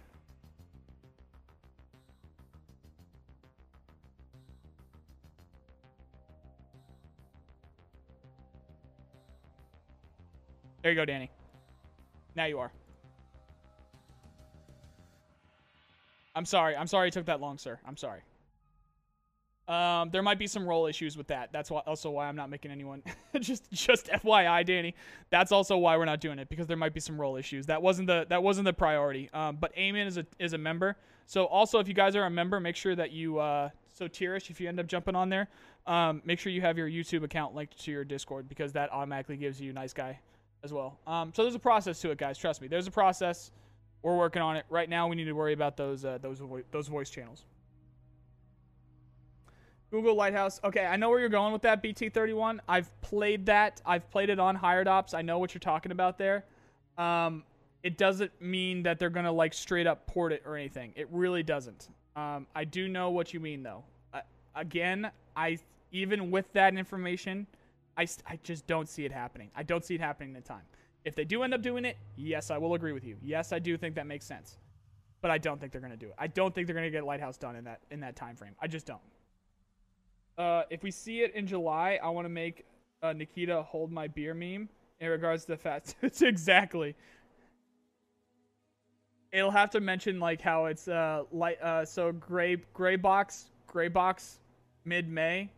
There you go, Danny. Now you are. I'm sorry. I'm sorry it took that long, sir. I'm sorry. Um, there might be some role issues with that. That's why, also why I'm not making anyone. [laughs] just, just FYI, Danny. That's also why we're not doing it because there might be some role issues. That wasn't the that wasn't the priority. Um, but Eamon is a is a member. So also, if you guys are a member, make sure that you uh, so Tierish, if you end up jumping on there, um, make sure you have your YouTube account linked to your Discord because that automatically gives you nice guy as well. Um, so there's a process to it, guys. Trust me. There's a process. We're working on it right now. We need to worry about those uh, those vo- those voice channels. Google Lighthouse. Okay, I know where you're going with that BT31. I've played that. I've played it on Hired Ops. I know what you're talking about there. Um, it doesn't mean that they're gonna like straight up port it or anything. It really doesn't. Um, I do know what you mean though. Uh, again, I even with that information, I, I just don't see it happening. I don't see it happening in time. If they do end up doing it, yes, I will agree with you. Yes, I do think that makes sense. But I don't think they're going to do it. I don't think they're going to get Lighthouse done in that in that time frame. I just don't. Uh, if we see it in July, I want to make uh, Nikita hold my beer meme in regards to the fat [laughs] suits. exactly. It'll have to mention like how it's uh light uh so gray gray box gray box mid May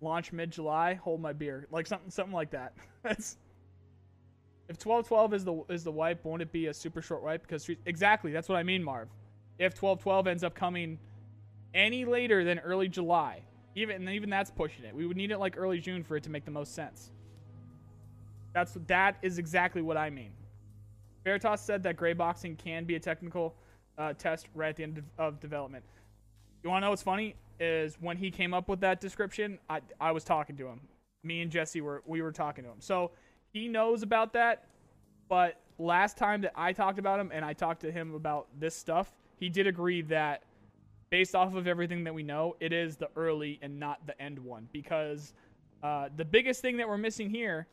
launch mid July, hold my beer. Like something something like that. [laughs] That's if twelve twelve is the is the wipe, won't it be a super short wipe? Because exactly, that's what I mean, Marv. If twelve twelve ends up coming any later than early July, even even that's pushing it. We would need it like early June for it to make the most sense. That's that is exactly what I mean. Veritas said that gray boxing can be a technical uh, test right at the end of, of development. You want to know what's funny? is when he came up with that description, I I was talking to him. Me and Jesse were we were talking to him. So he knows about that. But last time that I talked about him and I talked to him about this stuff, he did agree that based off of everything that we know, it is the early and not the end one. Because uh, the biggest thing that we're missing here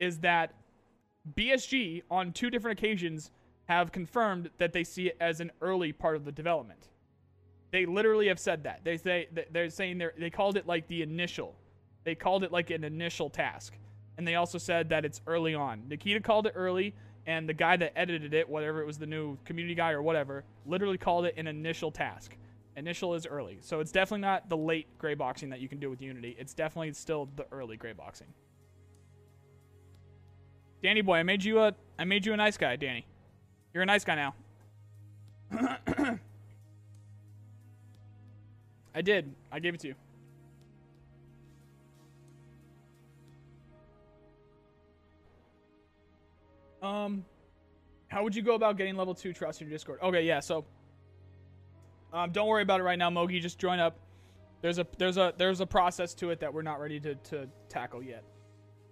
is that BSG on two different occasions have confirmed that they see it as an early part of the development. They literally have said that. They say they're saying they they called it like the initial. They called it like an initial task. And they also said that it's early on. Nikita called it early, and the guy that edited it, whatever it was the new community guy or whatever, literally called it an initial task. Initial is early. So it's definitely not the late gray boxing that you can do with Unity. It's definitely still the early gray boxing. Danny boy, I made you a I made you a nice guy, Danny. You're a nice guy now. [coughs] I did. I gave it to you. Um, how would you go about getting level two trust in your Discord? Okay, yeah. So, um, don't worry about it right now, Mogi. Just join up. There's a there's a there's a process to it that we're not ready to to tackle yet.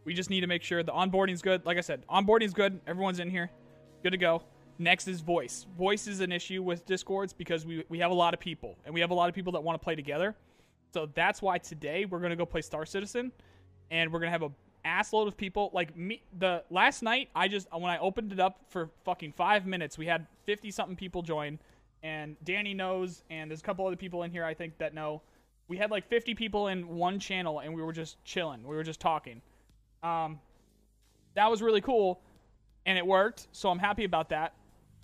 We just need to make sure the onboarding's good. Like I said, onboarding's good. Everyone's in here, good to go. Next is voice. Voice is an issue with Discords because we, we have a lot of people and we have a lot of people that want to play together. So that's why today we're gonna go play Star Citizen, and we're gonna have a assload of people. Like me, the last night I just when I opened it up for fucking five minutes, we had fifty something people join, and Danny knows, and there's a couple other people in here I think that know. We had like fifty people in one channel, and we were just chilling. We were just talking. Um, that was really cool, and it worked. So I'm happy about that.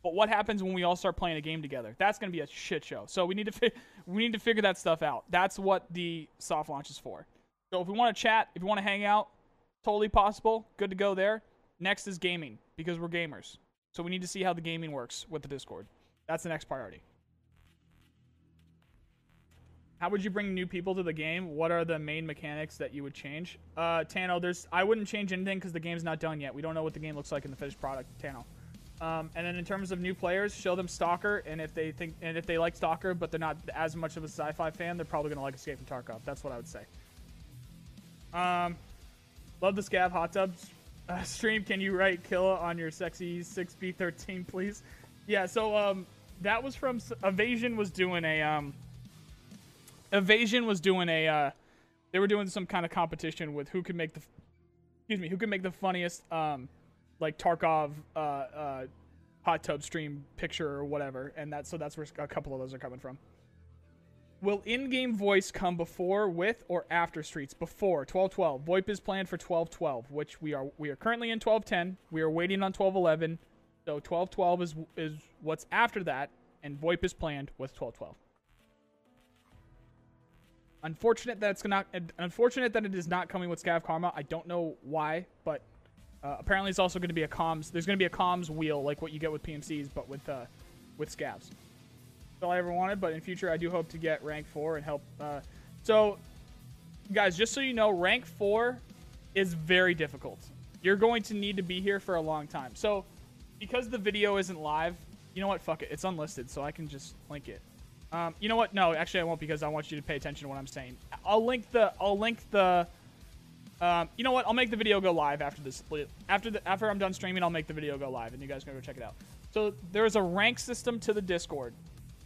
But what happens when we all start playing a game together? That's going to be a shit show. So we need to fi- [laughs] we need to figure that stuff out. That's what the soft launch is for. So if we want to chat, if you want to hang out, totally possible. Good to go there. Next is gaming because we're gamers. So we need to see how the gaming works with the Discord. That's the next priority. how would you bring new people to the game? What are the main mechanics that you would change? Uh, Tano, there's I wouldn't change anything because the game's not done yet. We don't know what the game looks like in the finished product, Tano. Um, and then in terms of new players, show them Stalker, and if they think and if they like Stalker, but they're not as much of a sci-fi fan, they're probably gonna like Escape from Tarkov. That's what I would say. Um, love the Scav hot tubs uh, [laughs] stream. Can you write Killa on your sexy 6B13, please? Yeah. So um, that was from Evasion was doing a um, Evasion was doing a uh, they were doing some kind of competition with who could make the excuse me who could make the funniest um like Tarkov uh, uh, hot tub stream picture or whatever, and that so that's where a couple of those are coming from. Will in-game voice come before, with, or after Streets? Before 12.12. VoIP is planned for 12.12, which we are we are currently in 12.10. We are waiting on 12.11, so 12.12 is is what's after that, and VoIP is planned with 12.12. Unfortunate that it's not. Unfortunate that it is not coming with Scav Karma. I don't know why, but uh, apparently, it's also going to be a comms. There's going to be a comms wheel like what you get with PMCs, but with uh, with scavs. That's all I ever wanted. But in future, I do hope to get rank four and help. Uh, so, guys, just so you know, rank four is very difficult. You're going to need to be here for a long time. So, because the video isn't live, you know what? Fuck it. It's unlisted, so I can just link it. Um, you know what? No, actually, I won't because I want you to pay attention to what I'm saying. I'll link the. I'll link the um, you know what? I'll make the video go live after this. After the, after I'm done streaming, I'll make the video go live, and you guys can go check it out. So there is a rank system to the Discord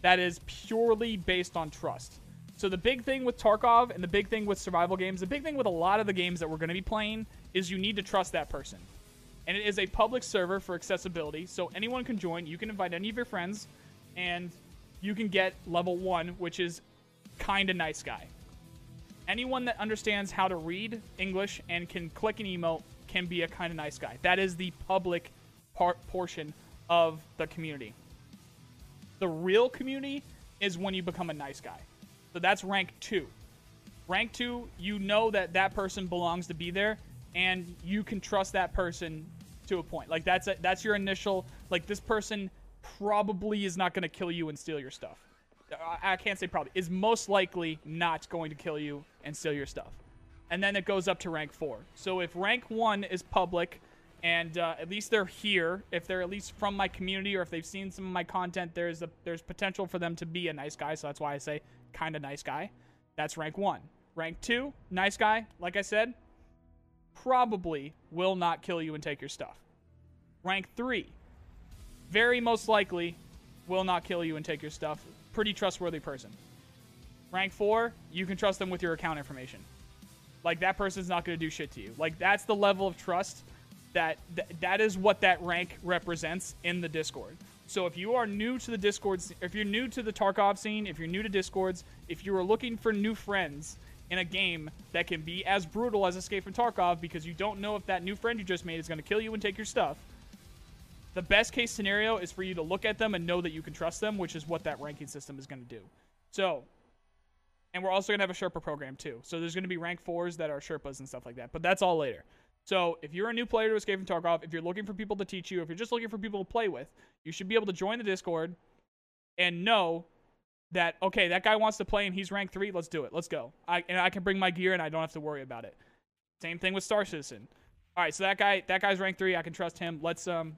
that is purely based on trust. So the big thing with Tarkov and the big thing with survival games, the big thing with a lot of the games that we're going to be playing is you need to trust that person. And it is a public server for accessibility, so anyone can join. You can invite any of your friends, and you can get level one, which is kind of nice guy anyone that understands how to read English and can click an emote can be a kind of nice guy. That is the public part portion of the community. The real community is when you become a nice guy. So that's rank 2. Rank 2, you know that that person belongs to be there and you can trust that person to a point. Like that's a, that's your initial like this person probably is not going to kill you and steal your stuff. I can't say probably, is most likely not going to kill you and steal your stuff. And then it goes up to rank four. So if rank one is public, and uh, at least they're here, if they're at least from my community or if they've seen some of my content, there's a there's potential for them to be a nice guy. So that's why I say kind of nice guy. That's rank one. Rank two, nice guy. Like I said, probably will not kill you and take your stuff. Rank three, very most likely will not kill you and take your stuff pretty trustworthy person. Rank four, you can trust them with your account information. Like that person's not going to do shit to you. Like that's the level of trust that th- that is what that rank represents in the Discord. So if you are new to the Discord, if you're new to the Tarkov scene, if you're new to Discords, if you are looking for new friends in a game that can be as brutal as Escape from Tarkov because you don't know if that new friend you just made is going to kill you and take your stuff, the best case scenario is for you to look at them and know that you can trust them, which is what that ranking system is going to do. So, and we're also going to have a Sherpa program too. So there's going to be rank fours that are Sherpas and stuff like that. But that's all later. So if you're a new player to Escape from Tarkov, if you're looking for people to teach you, if you're just looking for people to play with, you should be able to join the Discord and know that okay, that guy wants to play and he's rank three. Let's do it. Let's go. I and I can bring my gear and I don't have to worry about it. Same thing with Star Citizen. All right, so that guy that guy's rank three. I can trust him. Let's um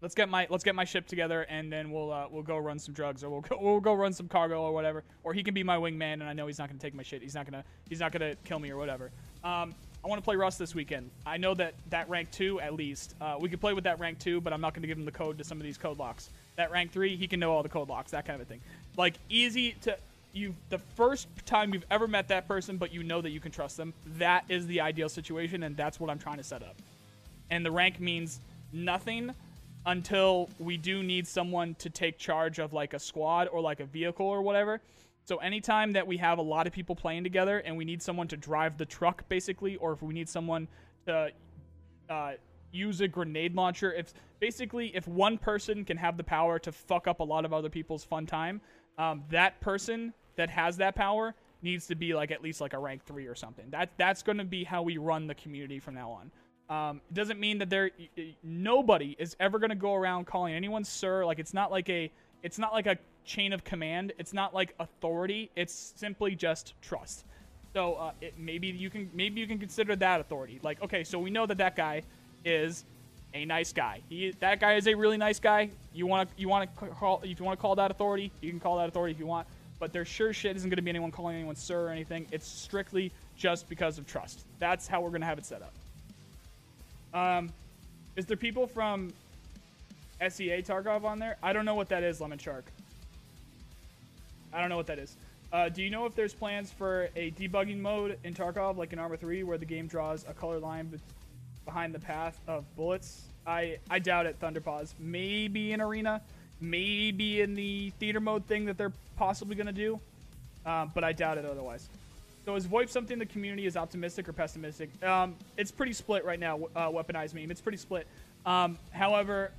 let's get my let's get my ship together and then we'll uh, we'll go run some drugs or we'll go, [laughs] we'll go run some cargo or whatever or he can be my wingman and I know he's not gonna take my shit he's not gonna he's not gonna kill me or whatever um, I want to play Rust this weekend I know that that rank two at least uh, we could play with that rank two but I'm not gonna give him the code to some of these code locks that rank three he can know all the code locks that kind of thing like easy to you the first time you've ever met that person but you know that you can trust them that is the ideal situation and that's what I'm trying to set up and the rank means nothing until we do need someone to take charge of like a squad or like a vehicle or whatever. So anytime that we have a lot of people playing together and we need someone to drive the truck basically, or if we need someone to uh, use a grenade launcher, if basically if one person can have the power to fuck up a lot of other people's fun time, um, that person that has that power needs to be like at least like a rank three or something. That that's going to be how we run the community from now on. Um, it doesn't mean that there nobody is ever going to go around calling anyone sir. Like it's not like a it's not like a chain of command. It's not like authority. It's simply just trust. So uh, it, maybe you can maybe you can consider that authority. Like, okay, so we know that that guy is a nice guy. He that guy is a really nice guy. You want to you want to call if you want to call that authority, you can call that authority if you want. But there sure shit isn't going to be anyone calling anyone sir or anything. It's strictly just because of trust. That's how we're going to have it set up. Um, is there people from SEA Tarkov on there? I don't know what that is, Lemon Shark. I don't know what that is. Uh, do you know if there's plans for a debugging mode in Tarkov, like in Arma 3, where the game draws a color line behind the path of bullets? I, I doubt it, Thunderpaws. Maybe in Arena, maybe in the theater mode thing that they're possibly to do, um, but I doubt it otherwise. So is VoIP something the community is optimistic or pessimistic? Um, it's pretty split right now, uh, Weaponized Meme. It's pretty split. Um, however,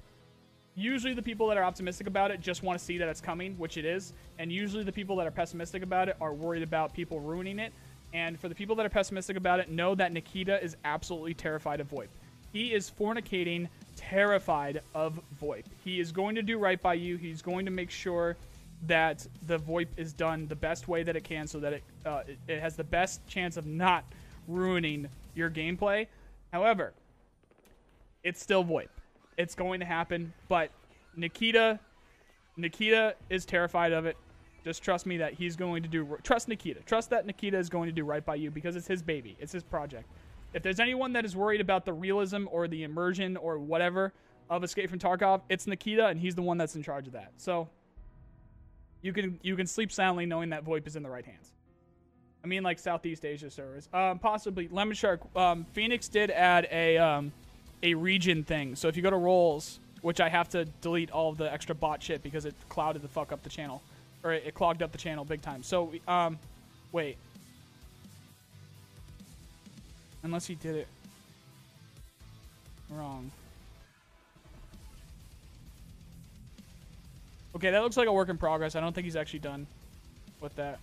usually the people that are optimistic about it just want to see that it's coming, which it is. And usually the people that are pessimistic about it are worried about people ruining it. And for the people that are pessimistic about it, know that Nikita is absolutely terrified of VoIP. He is fornicating, terrified of VoIP. He is going to do right by you. He's going to make sure that the VoIP is done the best way that it can so that it, uh, it, has the best chance of not ruining your gameplay. However, it's still VoIP. It's going to happen, but Nikita Nikita is terrified of it. Just trust me that he's going to do trust Nikita. Trust that Nikita is going to do right by you because it's his baby. It's his project. If there's anyone that is worried about the realism or the immersion or whatever of Escape from Tarkov, it's Nikita and he's the one that's in charge of that. So you can you can sleep soundly knowing that VoIP is in the right hands. I mean like Southeast Asia servers. Um, possibly Lemon Shark um, Phoenix did add a um, a region thing. So if you go to roles, which I have to delete all of the extra bot shit because it clouded the fuck up the channel, or it, clogged up the channel big time. So um, wait, unless he did it wrong. Okay, that looks like a work in progress. I don't think he's actually done with that.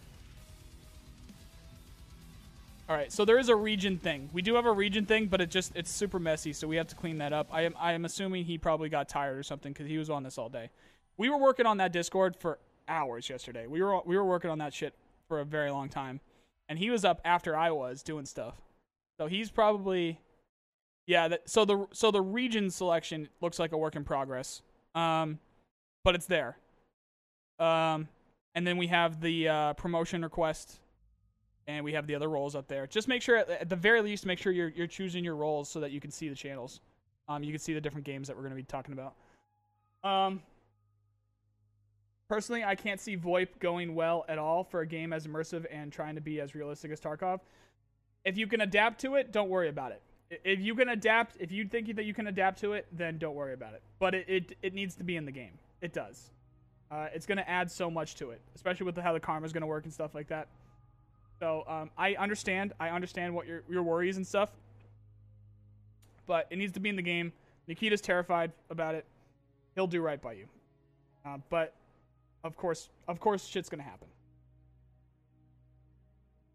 All right, so there is a region thing. We do have a region thing, but it just it's super messy, so we have to clean that up. I am I am assuming he probably got tired or something because he was on this all day. We were working on that Discord for hours yesterday. We were we were working on that shit for a very long time, and he was up after I was doing stuff. So he's probably, yeah. That, so the so the region selection looks like a work in progress, um, but it's there. Um, and then we have the uh, promotion request and we have the other roles up there. Just make sure, at the very least, make sure you're you're choosing your roles so that you can see the channels. Um, you can see the different games that we're going to be talking about. Um, personally, I can't see VoIP going well at all for a game as immersive and trying to be as realistic as Tarkov. If you can adapt to it, don't worry about it. If you can adapt, if you think that you can adapt to it, then don't worry about it. But it it, it needs to be in the game. It does. Uh, it's going to add so much to it, especially with how the karma is going to work and stuff like that. So um, I understand. I understand what your your worries and stuff, but it needs to be in the game. Nikita's terrified about it. He'll do right by you, uh, but of course, of course, shit's gonna happen.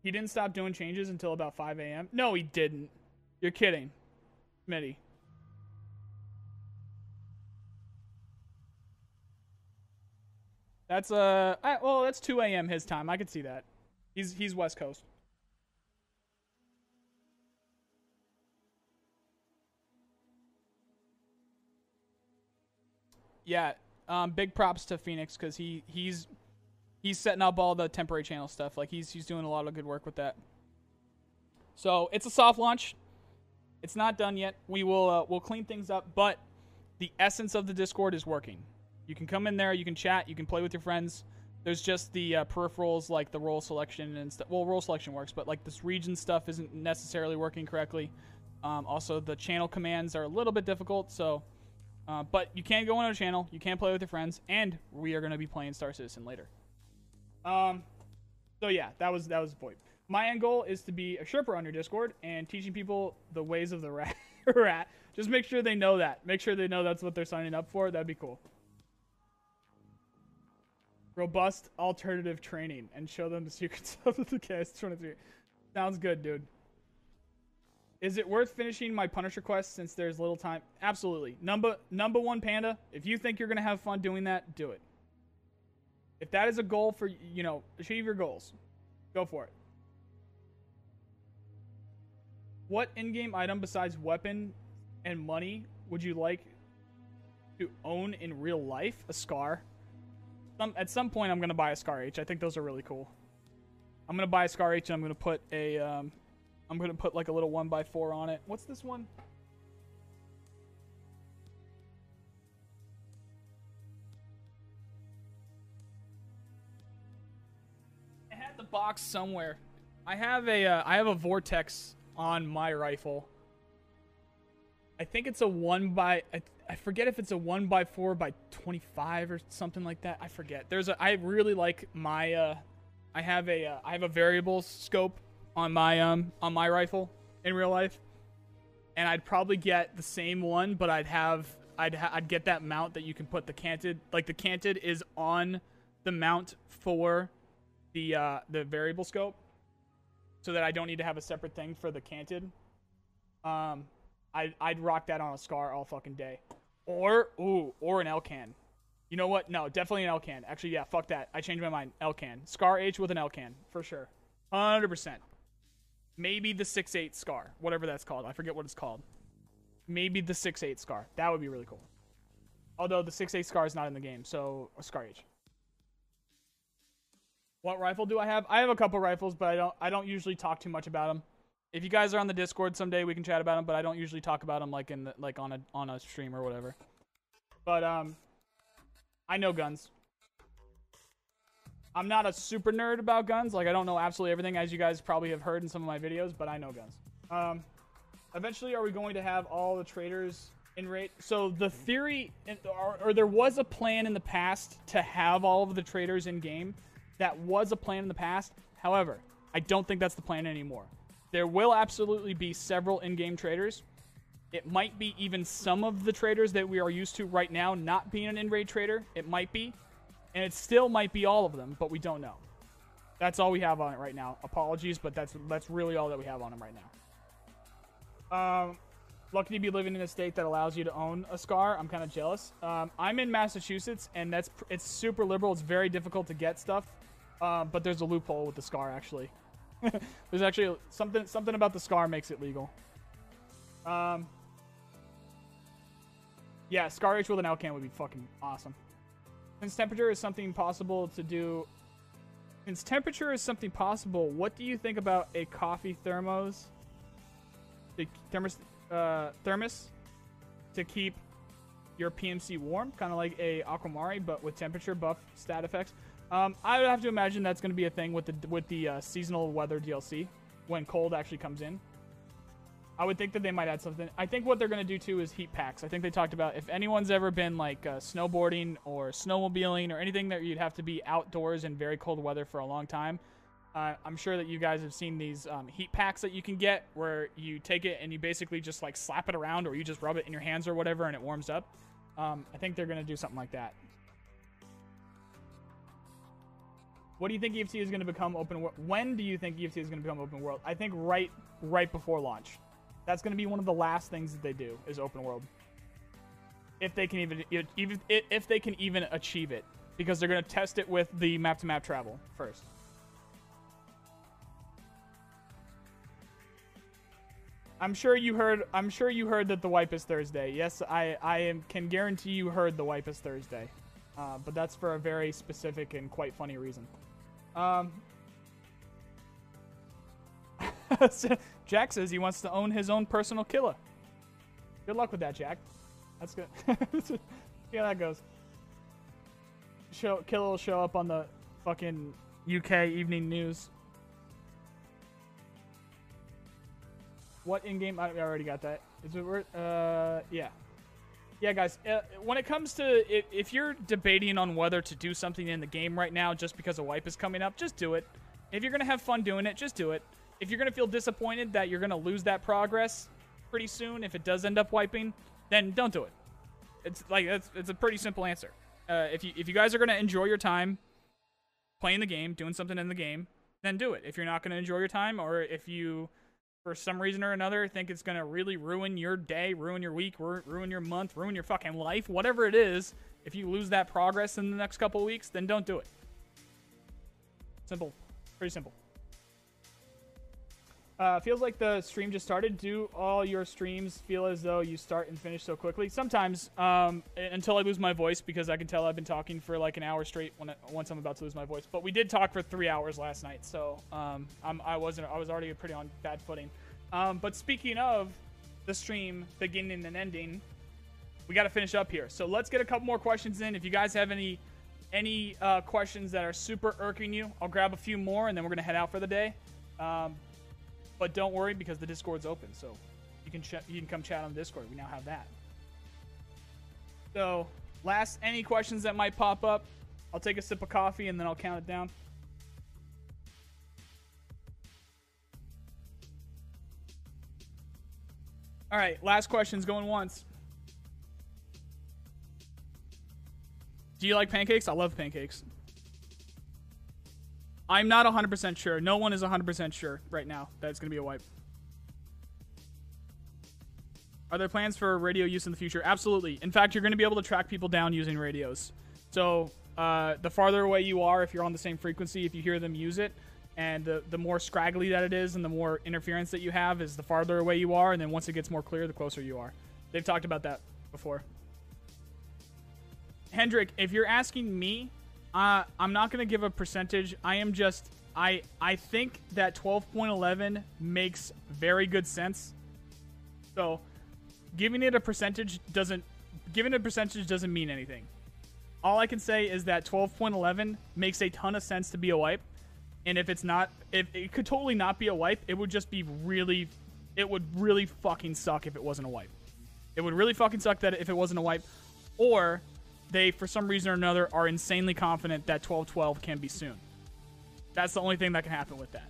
He didn't stop doing changes until about 5 a.m. No, he didn't. You're kidding, Smitty. That's uh, I, well, that's 2 a.m. his time. I could see that. He's he's West Coast. Yeah, um, big props to Phoenix because he he's he's setting up all the temporary channel stuff. Like he's he's doing a lot of good work with that. So it's a soft launch. It's not done yet. We will uh, we'll clean things up, but the essence of the Discord is working. You can come in there, you can chat, you can play with your friends. There's just the uh, peripherals like the role selection and stuff. Well, role selection works, but like this region stuff isn't necessarily working correctly. Um, also, the channel commands are a little bit difficult. So, uh, but you can go on our channel, you can play with your friends, and we are going to be playing Star Citizen later. Um, so yeah, that was that was the point. My end goal is to be a Sherpa on your Discord and teaching people the ways of the rat. [laughs] rat. Just make sure they know that. Make sure they know that's what they're signing up for. That'd be cool robust alternative training and show them the [laughs] secrets of the KS23. Sounds good, dude. Is it worth finishing my Punisher quest since there's little time? Absolutely. Number number one panda. If you think you're gonna have fun doing that, do it. If that is a goal for you know, achieve your goals. Go for it. What in-game item besides weapon and money would you like to own in real life? A scar. Some, at some point, I'm gonna buy a scar H. I think those are really cool. I'm gonna buy a scar H and I'm gonna put a um, I'm gonna put like a little one by four on it. What's this one? I had the box somewhere. I have a uh, I have a vortex on my rifle. I think it's a one by I, I forget if it's a one by four by twenty five or something like that. I forget. There's a I really like my uh I have a uh, I have a variable scope on my um on my rifle in real life, and I'd probably get the same one, but I'd have I'd ha- I'd get that mount that you can put the canted like the canted is on the mount for the uh the variable scope, so that I don't need to have a separate thing for the canted. Um, I I'd rock that on a scar all fucking day, or ooh or an Elcan. You know what? No, definitely an Elcan. Actually, yeah, fuck that. I changed my mind. Elcan. Scar H with an Elcan, for sure. 100%. Maybe the 6-8 Scar, whatever that's called. I forget what it's called. Maybe the 6-8 Scar. That would be really cool. Although the 6-8 Scar is not in the game, so Scar H. What rifle do I have? I have a couple rifles, but I don't I don't usually talk too much about them. If you guys are on the Discord someday, we can chat about them, but I don't usually talk about them like in the, like on a on a stream or whatever. But um I know guns. I'm not a super nerd about guns. Like I don't know absolutely everything, as you guys probably have heard in some of my videos, but I know guns. Um, eventually, are we going to have all the traders in rate? So the theory, or, or there was a plan in the past to have all of the traders in game. That was a plan in the past. However, I don't think that's the plan anymore. There will absolutely be several in-game traders. It might be even some of the traders that we are used to right now not being an in-raid trader. It might be. And it still might be all of them, but we don't know. That's all we have on it right now. Apologies, but that's that's really all that we have on them right now. Um, lucky to be living in a state that allows you to own a scar. I'm kind of jealous. Um, I'm in Massachusetts, and that's it's super liberal. It's very difficult to get stuff, um, but there's a loophole with the scar actually. [laughs] there's actually something something about the scar makes it legal. Um, yeah, Scar H with an Elcan would be fucking awesome. Since temperature is something possible to do. Since temperature is something possible, what do you think about a coffee thermos? The thermos, uh, thermos to keep your PMC warm, kind of like a Aquamari, but with temperature buff stat effects. Um, I would have to imagine that's going to be a thing with the with the uh, seasonal weather DLC when cold actually comes in. I would think that they might add something. I think what they're going to do too is heat packs. I think they talked about if anyone's ever been like uh, snowboarding or snowmobiling or anything that you'd have to be outdoors in very cold weather for a long time. Uh, I'm sure that you guys have seen these um, heat packs that you can get where you take it and you basically just like slap it around or you just rub it in your hands or whatever and it warms up. Um, I think they're going to do something like that. What do you think EFT is going to become open world? When do you think EFT is going to become open world? I think right right before launch. That's going to be one of the last things that they do is open world. If they can even even if they can even achieve it because they're going to test it with the map to map travel first. I'm sure you heard I'm sure you heard that the wipe is Thursday. Yes, I I am, can guarantee you heard the wipe is Thursday. Uh, but that's for a very specific and quite funny reason. Um, [laughs] Jack says he wants to own his own personal Killa. Good luck with that, Jack. That's good. [laughs] See how that goes. Show Killa will show up on the fucking UK evening news. What in-game? I already got that. Is it worth? Uh, yeah. Yeah, guys. Uh, when it comes to if, if you're debating on whether to do something in the game right now just because a wipe is coming up, just do it. If you're gonna have fun doing it, just do it if you're gonna feel disappointed that you're gonna lose that progress pretty soon if it does end up wiping, then don't do it. It's like it's, it's a pretty simple answer. Uh, if you if you guys are gonna enjoy your time playing the game, doing something in the game, then do it. If you're not gonna enjoy your time, or if you for some reason or another think it's gonna really ruin your day, ruin your week, ruin your month, ruin your fucking life, whatever it is, if you lose that progress in the next couple weeks, then don't do it. Simple. Pretty simple. Uh, feels like the stream just started. Do all your streams feel as though you start and finish so quickly? Sometimes, um, until I lose my voice, because I can tell I've been talking for like an hour straight when once I'm about to lose my voice. But we did talk for three hours last night, so um, I wasn't. I was already pretty on bad footing. Um, but speaking of the stream beginning and ending, we got to finish up here. So let's get a couple more questions in. If you guys have any any uh, questions that are super irking you, I'll grab a few more, and then we're gonna head out for the day. Um, but don't worry because the Discord's open, so you can ch- you can come chat on the Discord. We now have that. So, last any questions that might pop up, I'll take a sip of coffee and then I'll count it down. All right, last question's going once. Do you like pancakes? I love pancakes. I'm not 100% sure. No one is 100% sure right now that it's going to be a wipe. Are there plans for radio use in the future? Absolutely. In fact, you're going to be able to track people down using radios. So uh, the farther away you are, if you're on the same frequency, if you hear them use it, and the, the more scraggly that it is and the more interference that you have is the farther away you are. And then once it gets more clear, the closer you are. They've talked about that before. Hendrik, if you're asking me, uh, I'm not gonna give a percentage. I am just I I think that 12.11 makes very good sense. So, giving it a percentage doesn't giving it a percentage doesn't mean anything. All I can say is that 12.11 makes a ton of sense to be a wipe, and if it's not, if it could totally not be a wipe, it would just be really, it would really fucking suck if it wasn't a wipe. It would really fucking suck that if it wasn't a wipe, or they, for some reason or another, are insanely confident that 12-12 can be soon. That's the only thing that can happen with that.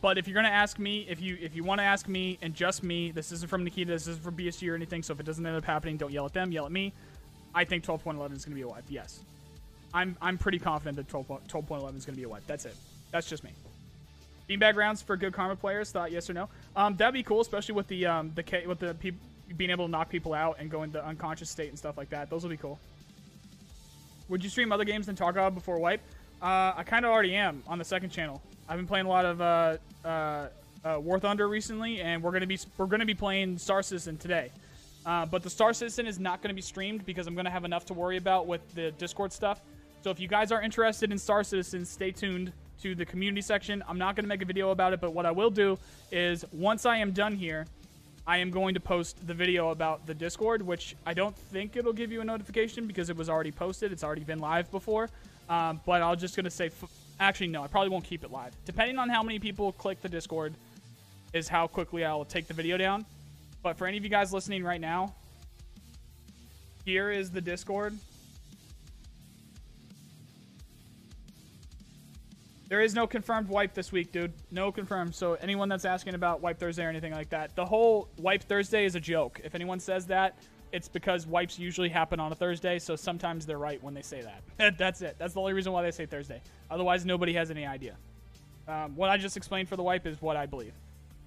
But if you're gonna ask me, if you if you want to ask me and just me, this isn't from Nikita, this isn't from BSG or anything. So if it doesn't end up happening, don't yell at them, yell at me. I think 12.11 is gonna be a wipe. Yes, I'm I'm pretty confident that 12, 12.11 is gonna be a wipe. That's it. That's just me. Beanbag rounds for good karma players. Thought yes or no? Um, that'd be cool, especially with the um the K, with the people being able to knock people out and go into unconscious state and stuff like that. Those will be cool. Would you stream other games than Tarkov before Wipe? Uh, I kind of already am on the second channel. I've been playing a lot of uh, uh, uh, War Thunder recently, and we're gonna be we're gonna be playing Star Citizen today. Uh, but the Star Citizen is not gonna be streamed because I'm gonna have enough to worry about with the Discord stuff. So if you guys are interested in Star Citizen, stay tuned to the community section. I'm not gonna make a video about it, but what I will do is once I am done here, I am going to post the video about the Discord, which I don't think it'll give you a notification because it was already posted. It's already been live before. Um, but I'm just going to say, actually, no, I probably won't keep it live. Depending on how many people click the Discord, is how quickly I'll take the video down. But for any of you guys listening right now, here is the Discord. There is no confirmed wipe this week, dude. No confirmed. So anyone that's asking about wipe Thursday or anything like that, the whole wipe Thursday is a joke. If anyone says that, it's because wipes usually happen on a Thursday, so sometimes they're right when they say that. [laughs] That's it. That's the only reason why they say Thursday. Otherwise, nobody has any idea. Um, what I just explained for the wipe is what I believe.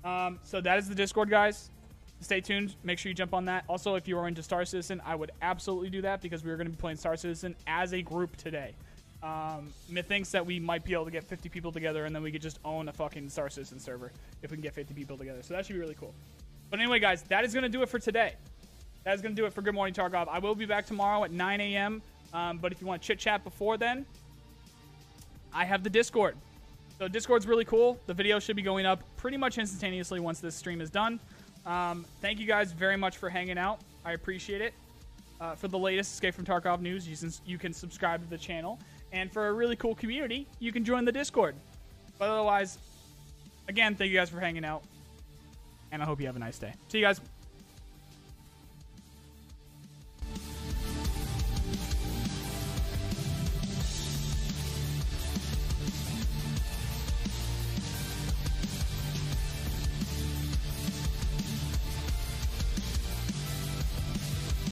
Um, so that is the Discord, guys. Stay tuned. Make sure you jump on that. Also, if you are into Star Citizen, I would absolutely do that because we are going to be playing Star Citizen as a group today. Um, methinks that we might be able to get 50 people together and then we could just own a fucking Star Citizen server if we can get 50 people together. So that should be really cool. But anyway, guys, that is going to do it for today. That is going to do it for Good Morning Tarkov. I will be back tomorrow at 9 a.m. Um, but if you want to chit chat before then, I have the Discord. So Discord's really cool. The video should be going up pretty much instantaneously once this stream is done. Um, thank you guys very much for hanging out. I appreciate it. Uh, for the latest Escape from Tarkov news, you, you can subscribe to the channel. And for a really cool community, you can join the Discord. But otherwise, again, thank you guys for hanging out. And I hope you have a nice day. See you guys.